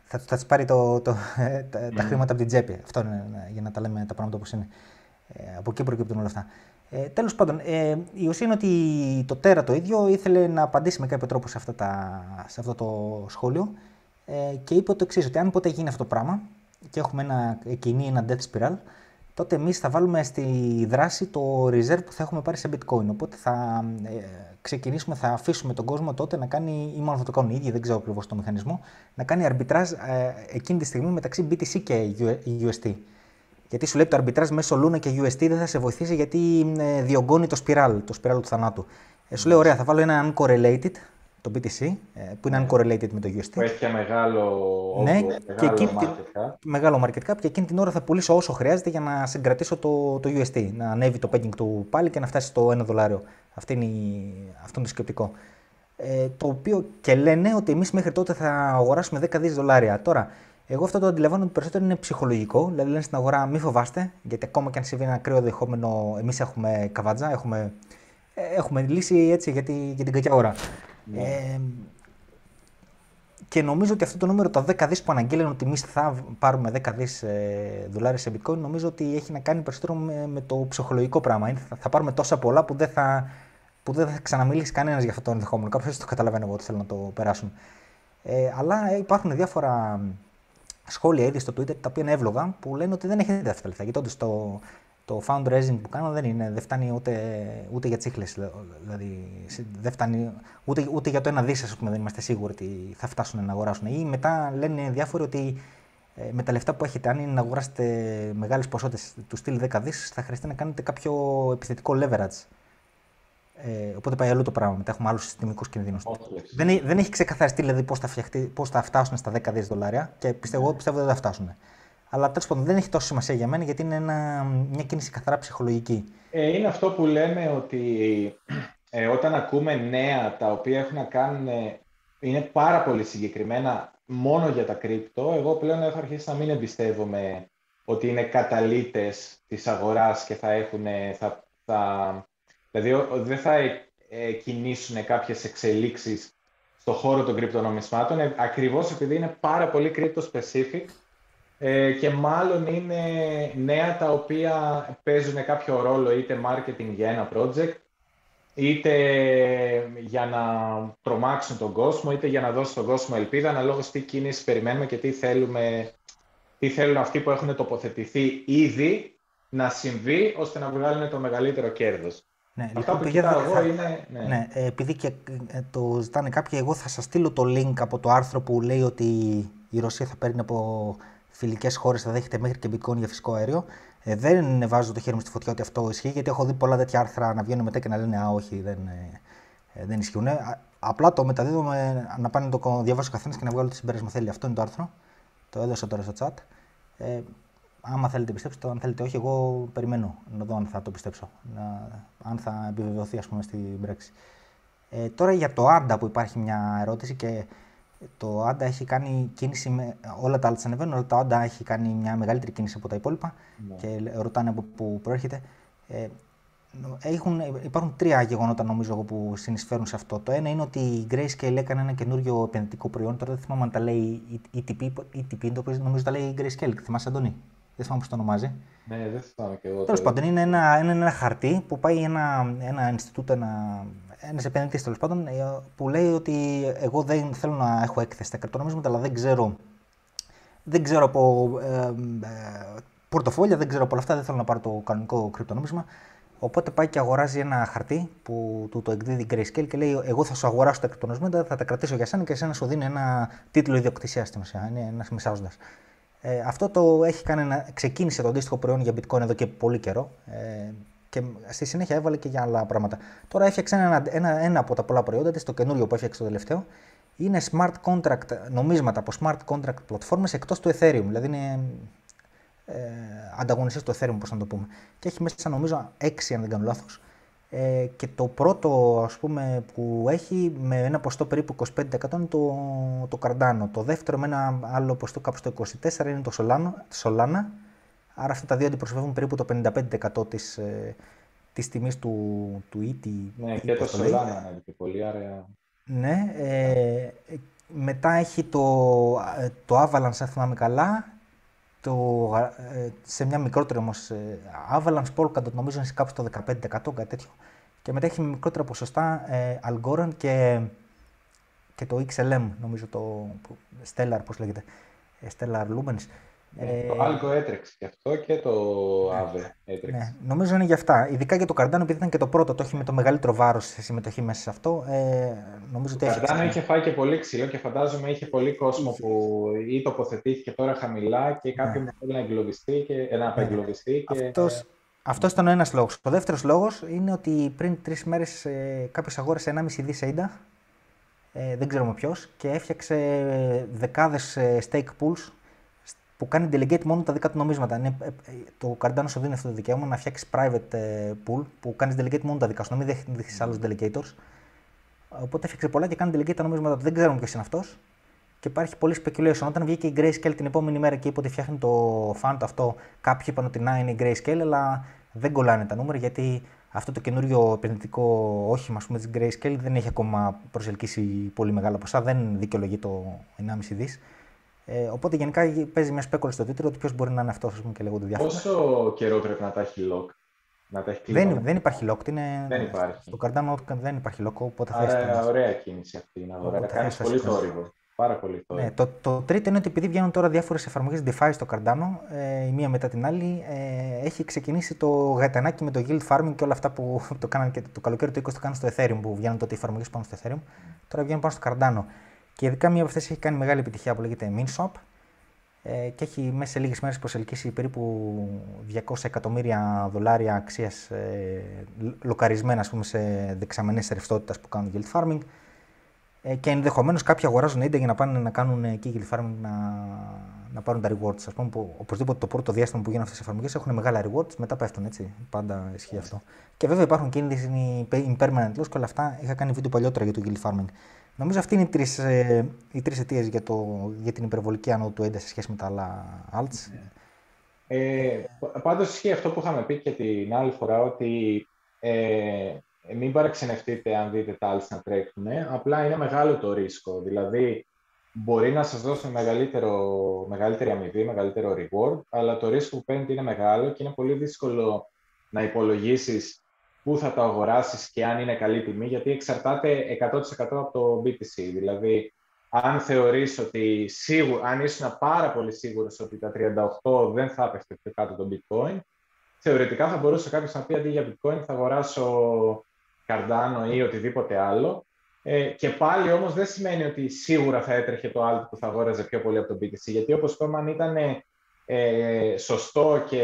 θα, θα της πάρει το, το, τα, τα χρήματα από την τσέπη. Αυτό είναι για να τα λέμε τα πράγματα όπως είναι. Ε, από εκεί προκύπτουν όλα αυτά. Ε, Τέλος πάντων, ε, η ουσία είναι ότι το Τέρα το ίδιο ήθελε να απαντήσει με κάποιο τρόπο σε, αυτά τα, σε αυτό το σχόλιο ε, και είπε το εξής: Ότι αν ποτέ γίνει αυτό το πράγμα και έχουμε ένα, κινεί ένα death spiral, τότε εμείς θα βάλουμε στη δράση το reserve που θα έχουμε πάρει σε bitcoin. Οπότε θα ε, ξεκινήσουμε, θα αφήσουμε τον κόσμο τότε να κάνει, ή μάλλον θα το κάνουν οι ίδιοι, δεν ξέρω ακριβώς το μηχανισμό, να κάνει arbitrage ε, εκείνη τη στιγμή μεταξύ BTC και UST. Γιατί σου λέει το arbitrage μέσω Luna και UST δεν θα σε βοηθήσει γιατί ε, διωγγώνει το spiral, το spiral του θανάτου. Ε, σου λέει, ωραία, θα βάλω ένα uncorrelated, το BTC, ε, που είναι uncorrelated με το UST. Που έχει και μεγάλο, ναι, μεγάλο και εκείνη, market cap. Μεγάλο market cap και εκείνη την ώρα θα πουλήσω όσο χρειάζεται για να συγκρατήσω το, το UST. Να ανέβει το pegging του πάλι και να φτάσει στο 1 δολάριο. Αυτό είναι, αυτό είναι το σκεπτικό. Ε, το οποίο και λένε ότι εμείς μέχρι τότε θα αγοράσουμε 10 δις δολάρια. Τώρα, εγώ αυτό το αντιλαμβάνω ότι περισσότερο είναι ψυχολογικό. Δηλαδή λένε στην αγορά μη φοβάστε, γιατί ακόμα και αν συμβεί ένα κρύο δεχόμενο, εμείς έχουμε καβατζά, έχουμε, ε, έχουμε λύση έτσι για, τη, για την κακιά ώρα. Ναι. Ε, και νομίζω ότι αυτό το νούμερο, τα 10 δις που αναγγέλνουν ότι εμείς θα πάρουμε 10 δις ε, δολάρια σε bitcoin, νομίζω ότι έχει να κάνει περισσότερο με, με το ψυχολογικό πράγμα. θα, θα, πάρουμε τόσα πολλά που δεν θα, που δεν θα ξαναμιλήσει κανένας για αυτό το ενδεχόμενο. Κάποιος το καταλαβαίνει εγώ ότι θέλω να το περάσουν. Ε, αλλά υπάρχουν διάφορα σχόλια ήδη στο Twitter τα οποία είναι εύλογα που λένε ότι δεν έχετε αυτά τα λεφτά. Γιατί όντως το, το fundraising που κάνω δεν, είναι, δεν φτάνει ούτε, ούτε για τσίχλες. Δηλαδή δεν φτάνει ούτε, ούτε για το ένα δις, πούμε, δεν είμαστε σίγουροι ότι θα φτάσουν να αγοράσουν. Ή μετά λένε διάφοροι ότι ε, με τα λεφτά που έχετε, αν είναι να αγοράσετε μεγάλες ποσότητες τους στυλ 10 δις, θα χρειαστεί να κάνετε κάποιο επιθετικό leverage. Ε, οπότε πάει αλλού το πράγμα. Μετά έχουμε άλλους συστημικούς κινδύνους. Δεν, δεν έχει ξεκαθαριστεί δηλαδή πώς θα, πώς θα φτάσουν στα 10 δις δολάρια και πιστεύω, ναι. πιστεύω ότι δεν θα φτάσουν. Αλλά τέλος πάντων δεν έχει τόσο σημασία για μένα γιατί είναι ένα, μια κίνηση καθαρά ψυχολογική. Ε, είναι αυτό που λέμε ότι ε, όταν ακούμε νέα τα οποία έχουν να κάνουν. Ε, είναι πάρα πολύ συγκεκριμένα μόνο για τα κρύπτο. Εγώ πλέον έχω αρχίσει να μην εμπιστεύομαι ότι είναι καταλήτες της αγοράς και θα έχουν, θα, θα Δηλαδή δεν θα ε, κινήσουν κάποιες εξελίξεις στο χώρο των κρυπτονομισμάτων, ε, ακριβώς επειδή είναι πάρα πολύ crypto specific ε, και μάλλον είναι νέα τα οποία παίζουν κάποιο ρόλο είτε marketing για ένα project, είτε για να τρομάξουν τον κόσμο, είτε για να δώσουν τον κόσμο ελπίδα, αναλόγως τι κίνηση περιμένουμε και τι θέλουμε, τι θέλουν αυτοί που έχουν τοποθετηθεί ήδη να συμβεί, ώστε να βγάλουν το μεγαλύτερο κέρδος. Ναι, λοιπόν, που κοιτάω εγώ είναι... Ναι. ναι. Ε, επειδή και ε, το ζητάνε κάποιοι, εγώ θα σας στείλω το link από το άρθρο που λέει ότι η Ρωσία θα παίρνει από φιλικές χώρες, θα δέχεται μέχρι και bitcoin για φυσικό αέριο. Ε, δεν βάζω το χέρι μου στη φωτιά ότι αυτό ισχύει, γιατί έχω δει πολλά τέτοια άρθρα να βγαίνουν μετά και να λένε Α, όχι, δεν, ε, δεν ισχύουν. Απλά το μεταδίδουμε να πάνε να το διαβάσει ο καθένας και να βγάλω το συμπέρασμα θέλει. Αυτό είναι το άρθρο. Το έδωσα τώρα στο chat. Ε, άμα θέλετε πιστέψτε το, αν θέλετε όχι, εγώ περιμένω να δω αν θα το πιστέψω, να, αν θα επιβεβαιωθεί ας πούμε στην πράξη. Ε, τώρα για το Άντα που υπάρχει μια ερώτηση και το Άντα έχει κάνει κίνηση, με, όλα τα άλλα της ανεβαίνουν, αλλά το Άντα έχει κάνει μια μεγαλύτερη κίνηση από τα υπόλοιπα ναι. και ρωτάνε από πού προέρχεται. Ε, έχουν, υπάρχουν τρία γεγονότα νομίζω που συνεισφέρουν σε αυτό. Το ένα είναι ότι η Grayscale έκανε ένα καινούριο επενδυτικό προϊόν. Τώρα δεν θυμάμαι αν τα λέει ETP, ETP το οποίο νομίζω τα λέει η Grayscale. Θυμάσαι, Αντώνη; Δεν θυμάμαι πώς το ονομάζει. Ναι, δεν θυμάμαι και εγώ. Τέλος πάντων, είναι ένα, είναι ένα χαρτί που πάει ένα, ένα Ινστιτούτο, ένα ένας επενδυτής τέλος πάντων, ε, που λέει ότι εγώ δεν θέλω να έχω έκθεση στα κρυπτονομίσματα, αλλά δεν ξέρω, δεν ξέρω από ε, ε, πορτοφόλια, δεν ξέρω από όλα αυτά, δεν θέλω να πάρω το κανονικό κρυπτονόμισμα. Οπότε πάει και αγοράζει ένα χαρτί που του το εκδίδει η Grayscale και λέει: Εγώ θα σου αγοράσω τα κρυπτονομίσματα, θα τα κρατήσω για σένα και εσένα σου δίνει ένα τίτλο ιδιοκτησίας στην ουσία. Είναι ένας μεσάζοντα. Ε, αυτό το έχει κάνει να ξεκίνησε το αντίστοιχο προϊόν για bitcoin εδώ και πολύ καιρό ε, και στη συνέχεια έβαλε και για άλλα πράγματα. Τώρα έφτιαξε ένα, ένα, ένα από τα πολλά προϊόντα της, το καινούριο που έφτιαξε το τελευταίο, είναι smart contract, νομίσματα από smart contract πλατφόρμες εκτός του Ethereum, δηλαδή είναι ε, ανταγωνιστές του Ethereum, πώς να το πούμε. Και έχει μέσα νομίζω 6 αν δεν κάνω λάθος, Ε, και το πρώτο ας πούμε, που έχει με ένα ποστό περίπου 25% είναι το, το Cardano. Το δεύτερο με ένα άλλο ποστό κάπου στο 24% είναι το Solana, Solana. Άρα αυτά τα δύο αντιπροσωπεύουν περίπου το 55% της, ε, της τιμής του, του ET. Ναι, και το Solana είναι πολύ, άρα... Ναι, ε, μετά έχει το, ε, το Avalanche, αν θυμάμαι καλά, το, ε, σε μια μικρότερη όμως ε, Avalanche Polkadot νομίζω είναι κάπου στο 15% κάτι τέτοιο. Και μετά έχει μικρότερα ποσοστά ε, Algorand και, και το XLM, νομίζω το Stellar, πώς λέγεται, ε, Stellar Lumens. Ναι, ε, το Algo έτρεξε και αυτό και το Aave ναι, έτρεξε. Ναι, νομίζω είναι για αυτά. Ειδικά για το Cardano, επειδή ήταν και το πρώτο, το έχει με το μεγαλύτερο βάρος σε συμμετοχή μέσα σε αυτό. Ε, νομίζω το ότι Cardano είχε φάει και πολύ ξύλο και φαντάζομαι είχε πολύ κόσμο που ή τοποθετήθηκε τώρα χαμηλά και κάποιον ναι. θέλει να εγκλωβιστεί και ε, να απεγκλωβιστεί. Και... Αυτός, αυτός ήταν ο ένας λόγος. Ο δεύτερος λόγος είναι ότι πριν τρεις μέρες ε, κάποιος αγόρασε 1,5 δι AIDA, ε, δεν ξέρουμε ποιος, και έφτιαξε δεκάδες ε, stake pools που κάνει delegate μόνο τα δικά του νομίσματα. Είναι, ε, ε, το Cardano σου δίνει αυτό το δικαίωμα να φτιάξει private ε, pool που κάνεις delegate μόνο τα δικά σου, να μην δέχει άλλους delegators. Οπότε έφτιαξε πολλά και κάνει delegate τα νομίσματα του. Δεν ξέρουμε ποιος είναι αυτός. Και υπάρχει πολύ speculation. Όταν βγήκε η Grayscale την επόμενη μέρα και είπε ότι φτιάχνει το fund αυτό, κάποιοι είπαν ότι να είναι η Grayscale, αλλά δεν κολλάνε τα νούμερα γιατί αυτό το καινούριο επενδυτικό όχημα της Grayscale δεν έχει ακόμα προσελκύσει πολύ μεγάλα ποσά, δεν δικαιολογεί το 1,5 δις. Ε, οπότε γενικά παίζει μια σπέκολη στο Twitter ότι ποιος μπορεί να είναι αυτός και λέγονται διάφορα. Πόσο καιρό πρέπει να τα έχει lock, να τα έχει δεν, δεν υπάρχει lock. Είναι... Δεν υπάρχει. Στο Cardano δεν υπάρχει lock, οπότε Άρα, θα ωραία κίνηση αυτή. Να ωραία. Κάνεις πολύ θόρυβο. Πάρα πολύ θόρυβο. Ναι, το, το τρίτο είναι ότι επειδή βγαίνουν τώρα διάφορες εφαρμογές DeFi στο Cardano, ε, η μία μετά την άλλη, ε, έχει ξεκινήσει το γαϊτανάκι με το yield farming και όλα αυτά που το κάναν και το καλοκαίρι του 20 το κάναν στο Ethereum, που βγαίνουν τότε οι εφαρμογές πάνω στο Ethereum. Τώρα βγαίνουν πάνω στο Cardano. Και ειδικά μία από αυτές έχει κάνει μεγάλη επιτυχία που λέγεται MinSwap, ε, και έχει μέσα σε λίγες μέρες προσελκύσει περίπου 200 εκατομμύρια δολάρια αξίας ε, λοκαρισμένα πούμε, σε δεξαμενές ρευστότητας που κάνουν yield farming ε, και ενδεχομένως κάποιοι αγοράζουν ίντα για να πάνε να κάνουν εκεί yield farming να, να πάρουν τα rewards. Α πούμε, που, οπωσδήποτε το πρώτο διάστημα που γίνουν αυτές τι εφαρμογές έχουν μεγάλα rewards, μετά πέφτουν έτσι. Πάντα ισχύει αυτό. Και βέβαια υπάρχουν κίνδυνοι impermanent loss και όλα αυτά. Είχα κάνει βίντεο παλιότερα για το yield farming. Νομίζω αυτή είναι οι τρεις ε, οι τρεις αιτίες για, για την υπερβολική άνοδο του ΕΝΤΑ σε σχέση με τα άλλα alts. Ε, Πάντως ισχύει αυτό που είχαμε πει και την άλλη φορά, ότι ε, μην παραξενευτείτε αν δείτε τα alts να τρέχουν. Απλά είναι μεγάλο το ρίσκο. Δηλαδή, μπορεί να σας δώσουν μεγαλύτερο, μεγαλύτερη αμοιβή, μεγαλύτερο reward, αλλά το ρίσκο που παίρνετε είναι μεγάλο και είναι πολύ δύσκολο να υπολογίσεις πού θα το αγοράσεις και αν είναι καλή τιμή, γιατί εξαρτάται 100% από το BTC. Δηλαδή, αν θεωρείς ότι σίγουρα, αν ήσουν πάρα πολύ σίγουρος ότι τα 38 δεν θα έπεφτε πιο κάτω το bitcoin, θεωρητικά θα μπορούσε κάποιος να πει αντί για bitcoin θα αγοράσω Cardano ή οτιδήποτε άλλο. Ε, και πάλι όμως δεν σημαίνει ότι σίγουρα θα έτρεχε το άλλο που θα αγόραζε πιο πολύ από το BTC, γιατί όπως είπαμε αν ήταν ε, σωστό και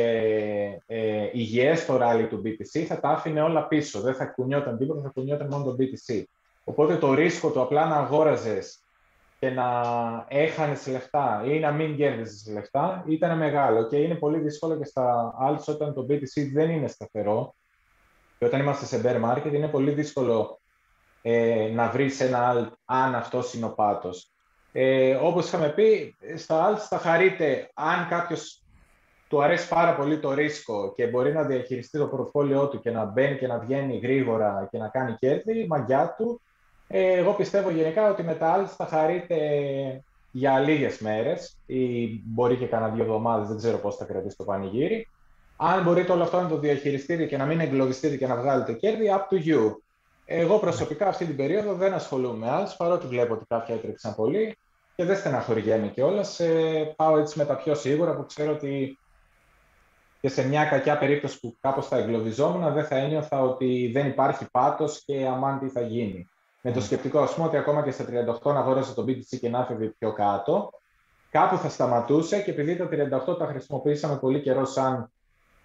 ε, υγιές το rally του BTC, θα τα άφηνε όλα πίσω. Δεν θα κουνιόταν τίποτα, θα κουνιόταν μόνο το BTC. Οπότε το ρίσκο του απλά να αγόραζες και να έχανες λεφτά ή να μην κέρδιζες λεφτά ήταν μεγάλο και είναι πολύ δύσκολο και στα alts όταν το BTC δεν είναι σταθερό και όταν είμαστε σε bear market είναι πολύ δύσκολο ε, να βρεις ένα alt αν αυτό είναι ο πάτος. Ε, όπως είχαμε πει, στα alts θα χαρείτε αν κάποιος του αρέσει πάρα πολύ το ρίσκο και μπορεί να διαχειριστεί το πορτφόλιό του και να μπαίνει και να βγαίνει γρήγορα και να κάνει κέρδη, μαγιά του. Ε, εγώ πιστεύω γενικά ότι με τα alts θα χαρείτε για λίγες μέρες ή μπορεί και κανένα δύο εβδομάδες, δεν ξέρω πώς θα κρατήσει το πανηγύρι. Αν μπορείτε όλο αυτό να το διαχειριστείτε και να μην εγκλωβιστείτε και να βγάλετε κέρδη, up to you. Εγώ προσωπικά αυτή την περίοδο δεν ασχολούμαι με alts, παρότι βλέπω ότι κάποια έτρεξαν πολύ και δεν στεναχωριέμαι κιόλας. Ε, πάω έτσι με τα πιο σίγουρα που ξέρω ότι και σε μια κακιά περίπτωση που κάπως θα εγκλωβιζόμουν δεν θα ένιωθα ότι δεν υπάρχει πάτος και αμάν τι θα γίνει. Με το σκεπτικό, ας πούμε, ότι ακόμα και στα 38 να αγόρασε το BTC και να φεύγει πιο κάτω, κάπου θα σταματούσε και επειδή τα 38 τα χρησιμοποιήσαμε πολύ καιρό σαν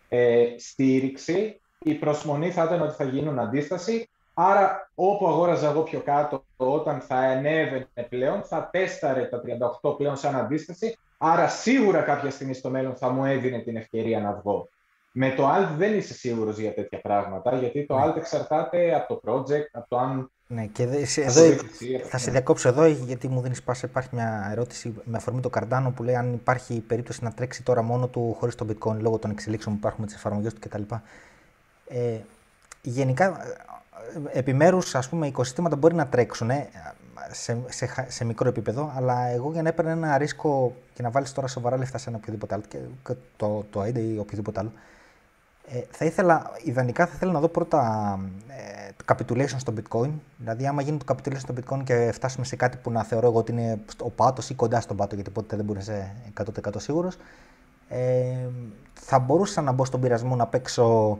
ε, στήριξη, η προσμονή θα ήταν ότι θα γίνουν αντίσταση Άρα, όπου αγόραζα εγώ πιο κάτω, όταν θα ανέβαινε πλέον, θα τέσταρε τα 38 πλέον σαν αντίσταση. Άρα, σίγουρα κάποια στιγμή στο μέλλον θα μου έδινε την ευκαιρία να βγω. Με το alt δεν είσαι σίγουρος για τέτοια πράγματα, γιατί το alt εξαρτάται από το project, από το αν ναι, και εδώ, θα σε διακόψω εδώ γιατί μου δίνεις πάσα. Υπάρχει μια ερώτηση με αφορμή το Cardano που λέει αν υπάρχει περίπτωση να τρέξει τώρα μόνο του χωρίς το Bitcoin λόγω των εξελίξεων που υπάρχουν με τις εφαρμογές του κτλ. Ε, γενικά, επιμέρους οικοσυστήματα μπορεί να τρέξουν ε, σε, σε, σε, μικρό επίπεδο, αλλά εγώ για να έπαιρνε ένα ρίσκο και να βάλεις τώρα σοβαρά λεφτά σε ένα οποιοδήποτε άλλο, και, το, το AIDA ή οποιοδήποτε άλλο, ε, θα ήθελα, ιδανικά θα ήθελα να δω πρώτα ε, το capitulation στο bitcoin. Δηλαδή, άμα γίνει το capitulation στο bitcoin και φτάσουμε σε κάτι που να θεωρώ εγώ ότι είναι ο πάτος ή κοντά στον πάτο, γιατί ποτέ δεν μπορεί να είσαι 100% σίγουρος, ε, θα μπορούσα να μπω στον πειρασμό να παίξω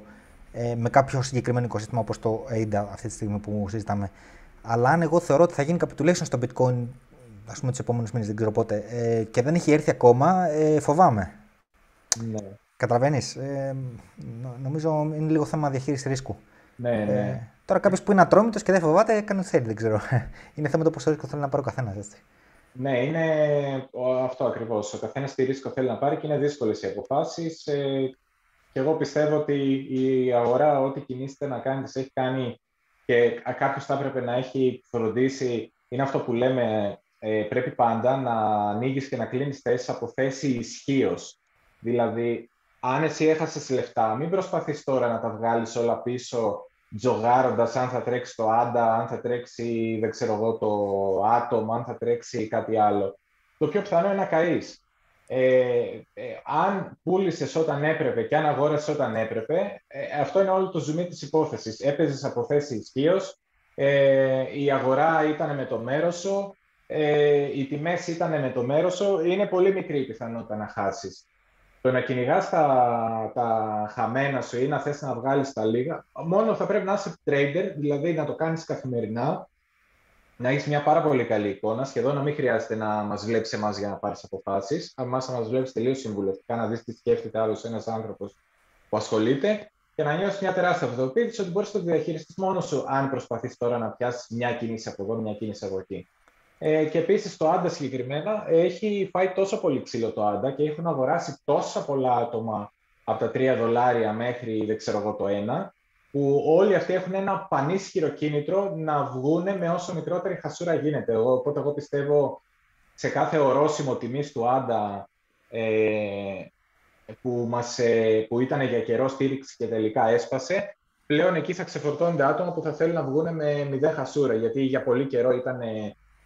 ε, με κάποιο συγκεκριμένο οικοσύστημα όπως το ADA αυτή τη στιγμή που συζητάμε. Αλλά αν εγώ θεωρώ ότι θα γίνει capitulation στο bitcoin, ας πούμε του επόμενου μήνες, δεν ξέρω πότε, ε, και δεν έχει έρθει ακόμα, ε, φοβάμαι. Ναι. Καταλαβαίνεις; Ε, νομίζω είναι λίγο θέμα διαχείρισης ρίσκου. Ναι, ε, ναι. τώρα κάποιος που είναι ατρόμητος και δεν φοβάται, κάνει ό,τι θέλει, δεν ξέρω. είναι θέμα το πόσο ρίσκο θέλει να πάρει ο καθένας. Ναι, είναι αυτό ακριβώς. Ο καθένας τι ρίσκο θέλει να πάρει και είναι δύσκολες οι αποφάσεις. Ε, και εγώ πιστεύω ότι η αγορά, ό,τι κινήσετε να κάνετε, έχει κάνει και κάποιος θα έπρεπε να έχει φροντίσει. Είναι αυτό που λέμε, ε, πρέπει πάντα να ανοίγεις και να κλείνεις θέσεις από θέση ισχύως. Δηλαδή, αν εσύ έχασες λεφτά, μην προσπαθείς τώρα να τα βγάλεις όλα πίσω τζογάροντας αν θα τρέξει το άντα, αν θα τρέξει δεν ξέρω εγώ, το άτομο, αν θα τρέξει κάτι άλλο. Το πιο πιθανό είναι να καείς. Ε, ε, αν πούλησες όταν έπρεπε και αν αγόρασες όταν έπρεπε, ε, αυτό είναι όλο το ζουμί της υπόθεσης. Έπαιζες από θέση ισχύως, ε, η αγορά ήταν με το μέρος σου, ε, οι τιμές ήταν με το μέρος σου, είναι πολύ μικρή η πιθανότητα να χάσεις. Το να κυνηγάς τα, τα χαμένα σου ή να θες να βγάλεις τα λίγα, μόνο θα πρέπει να είσαι trader, δηλαδή να το κάνεις καθημερινά, να έχεις μια πάρα πολύ καλή εικόνα, σχεδόν να μην χρειάζεται να μας βλέπει εμάς για να πάρεις αποφάσεις. Αν να μας βλέπει τελείως συμβουλευτικά, να δεις τι σκέφτεται άλλος ένας άνθρωπος που ασχολείται και να νιώσεις μια τεράστια αυτοποίηση ότι μπορείς να το διαχειριστείς μόνος σου, αν προσπαθείς τώρα να πιάσεις μια κίνηση από εδώ, μια κίνηση από εκεί. Ε, και επίσης το Άντα συγκεκριμένα έχει φάει τόσο πολύ ξύλο το Άντα και έχουν αγοράσει τόσα πολλά άτομα από τα 3 δολάρια μέχρι δεν ξέρω εγώ το 1, που όλοι αυτοί έχουν ένα πανίσχυρο κίνητρο να βγουν με όσο μικρότερη χασούρα γίνεται. Εγώ, οπότε εγώ πιστεύω σε κάθε ορόσημο τιμής του Άντα ε, που, μας, ε, που ήταν για καιρό στήριξη και τελικά έσπασε, πλέον εκεί θα ξεφορτώνονται άτομα που θα θέλουν να βγουν με μηδέν χασούρα, γιατί για πολύ καιρό ήταν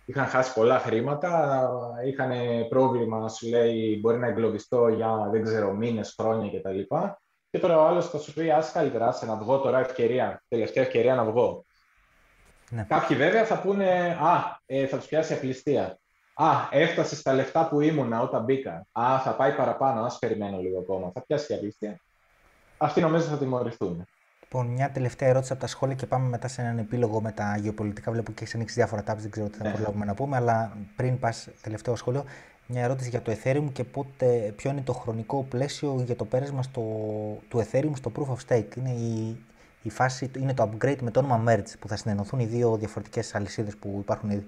είχαν χάσει πολλά χρήματα, είχαν πρόβλημα, σου λέει, μπορεί να εγκλωβιστώ για, δεν ξέρω, μήνες, χρόνια κτλ. Και τώρα ο άλλος θα σου πει, άσε καλύτερα, άσε να βγω τώρα ευκαιρία, τελευταία ευκαιρία να βγω. Ναι. Κάποιοι βέβαια θα πούνε, α, ε, θα τους πιάσει απληστία. Α, έφτασες στα λεφτά που ήμουνα όταν μπήκα. Α, θα πάει παραπάνω, ας περιμένω λίγο ακόμα. Θα πιάσει και απληστία. Αυτοί νομίζω θα τιμωρηθούν. Λοιπόν, μια τελευταία ερώτηση από τα σχόλια και πάμε μετά σε έναν επίλογο με τα γεωπολιτικά. Βλέπω και έχεις ανοίξει διάφορα tabs, δεν ξέρω τι θα ναι. προλάβουμε να πούμε. Αλλά πριν πας, τελευταίο σχόλιο, μια ερώτηση για το Ethereum και πότε, ποιο είναι το χρονικό πλαίσιο για το πέρασμα στο, του Ethereum στο Proof of Stake. Είναι η, η φάση, είναι το upgrade με το όνομα Merge που θα συνενωθούν οι δύο διαφορετικές αλυσίδες που υπάρχουν ήδη.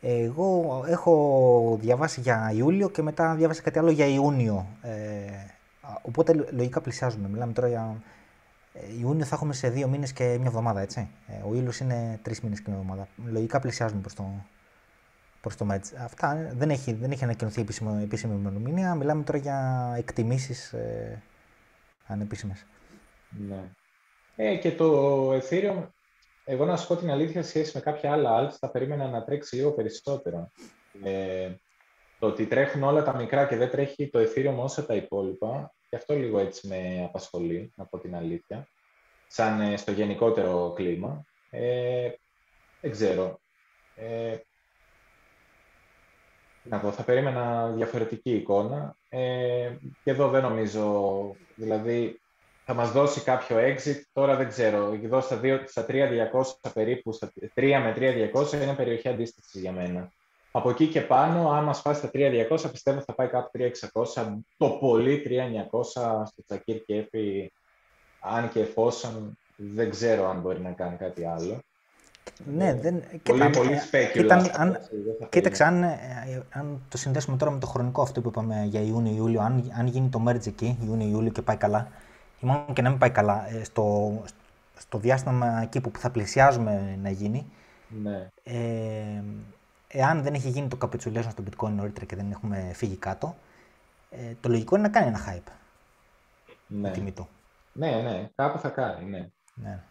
Εγώ έχω διαβάσει για Ιούλιο και μετά διάβασα κάτι άλλο για Ιούνιο. Ε, οπότε λογικά πλησιάζουμε. Μιλάμε τώρα για ε, Ιούνιο θα έχουμε σε δύο μήνες και μια εβδομάδα, έτσι. Ε, ο ήλιο είναι τρεις μήνες και μια εβδομάδα. Λογικά πλησιάζουμε προς το, προς το Μέτζ. Αυτά δεν έχει, δεν έχει ανακοινωθεί επίσημη, επίσημη ημερομηνία. Μιλάμε τώρα για εκτιμήσεις ε, ανεπίσημες. Ναι. Ε, και το Ethereum, εγώ να σου πω την αλήθεια, σχέση με κάποια άλλα alts, θα περίμενα να τρέξει λίγο περισσότερο. Ε, το ότι τρέχουν όλα τα μικρά και δεν τρέχει το Ethereum όσο τα υπόλοιπα, και αυτό λίγο έτσι με απασχολεί, να πω την αλήθεια, σαν ε, στο γενικότερο κλίμα. Ε, δεν ξέρω. Ε, να πω, θα περίμενα διαφορετική εικόνα. Ε, και εδώ δεν νομίζω, δηλαδή θα μας δώσει κάποιο exit, τώρα δεν ξέρω, εδώ στα, 2, στα 3.200 περίπου, στα 3 με 3.200 είναι περιοχή αντίστασης για μένα. Από εκεί και πάνω, αν μας πάει στα 3.200, πιστεύω θα πάει κάπου 3.600, το πολύ 3.900 στο Τσακίρ Κέφι, αν και εφόσον δεν ξέρω αν μπορεί να κάνει κάτι άλλο. Ναι, δεν... Πολύ, πολύ σπέκουλα. Αν... Κοίταξε, αν, αν το συνδέσουμε τώρα με το χρονικό αυτό που είπαμε για Ιούνιο-Ιούλιο, αν, αν γίνει το merge εκεί, Ιούνιο-Ιούλιο και πάει καλά, μόνο και να μην πάει καλά, ε, στο, στο διάστημα εκεί που θα πλησιάζουμε να γίνει, ναι. ε, εάν δεν έχει γίνει το capitulation στο bitcoin νωρίτερα και δεν έχουμε φύγει κάτω, ε, το λογικό είναι να κάνει ένα hype. Ναι. Η τιμή του. Ναι, ναι, κάπου θα κάνει, ναι. ναι.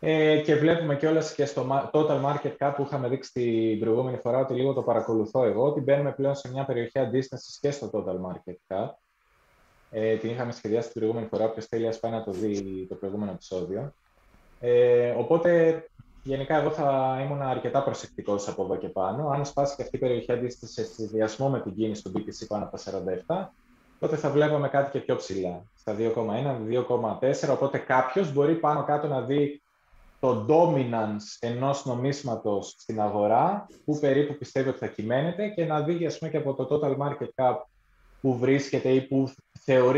Ε, και βλέπουμε κιόλας και στο total market cap που είχαμε δείξει την προηγούμενη φορά ότι λίγο το παρακολουθώ εγώ, ότι μπαίνουμε πλέον σε μια περιοχή αντίστασης και στο total market cap. Ε, την είχαμε σχεδιάσει την προηγούμενη φορά, όποιος θέλει ας πάει να το δει το προηγούμενο επεισόδιο. Ε, οπότε, γενικά, εγώ θα ήμουν αρκετά προσεκτικός από εδώ και πάνω. Αν σπάσει και αυτή η περιοχή αντίστοιχη σε συνδυασμό με την κίνηση του BTC πάνω από τα 47, τότε θα βλέπουμε κάτι και πιο ψηλά, στα 2,1, 2,4. Οπότε κάποιος μπορεί πάνω κάτω να δει το dominance ενός νομίσματος στην αγορά, που περίπου πιστεύει ότι θα κυμαίνεται και να δει ας πούμε, και από το total market cap που βρίσκεται ή που θεωρεί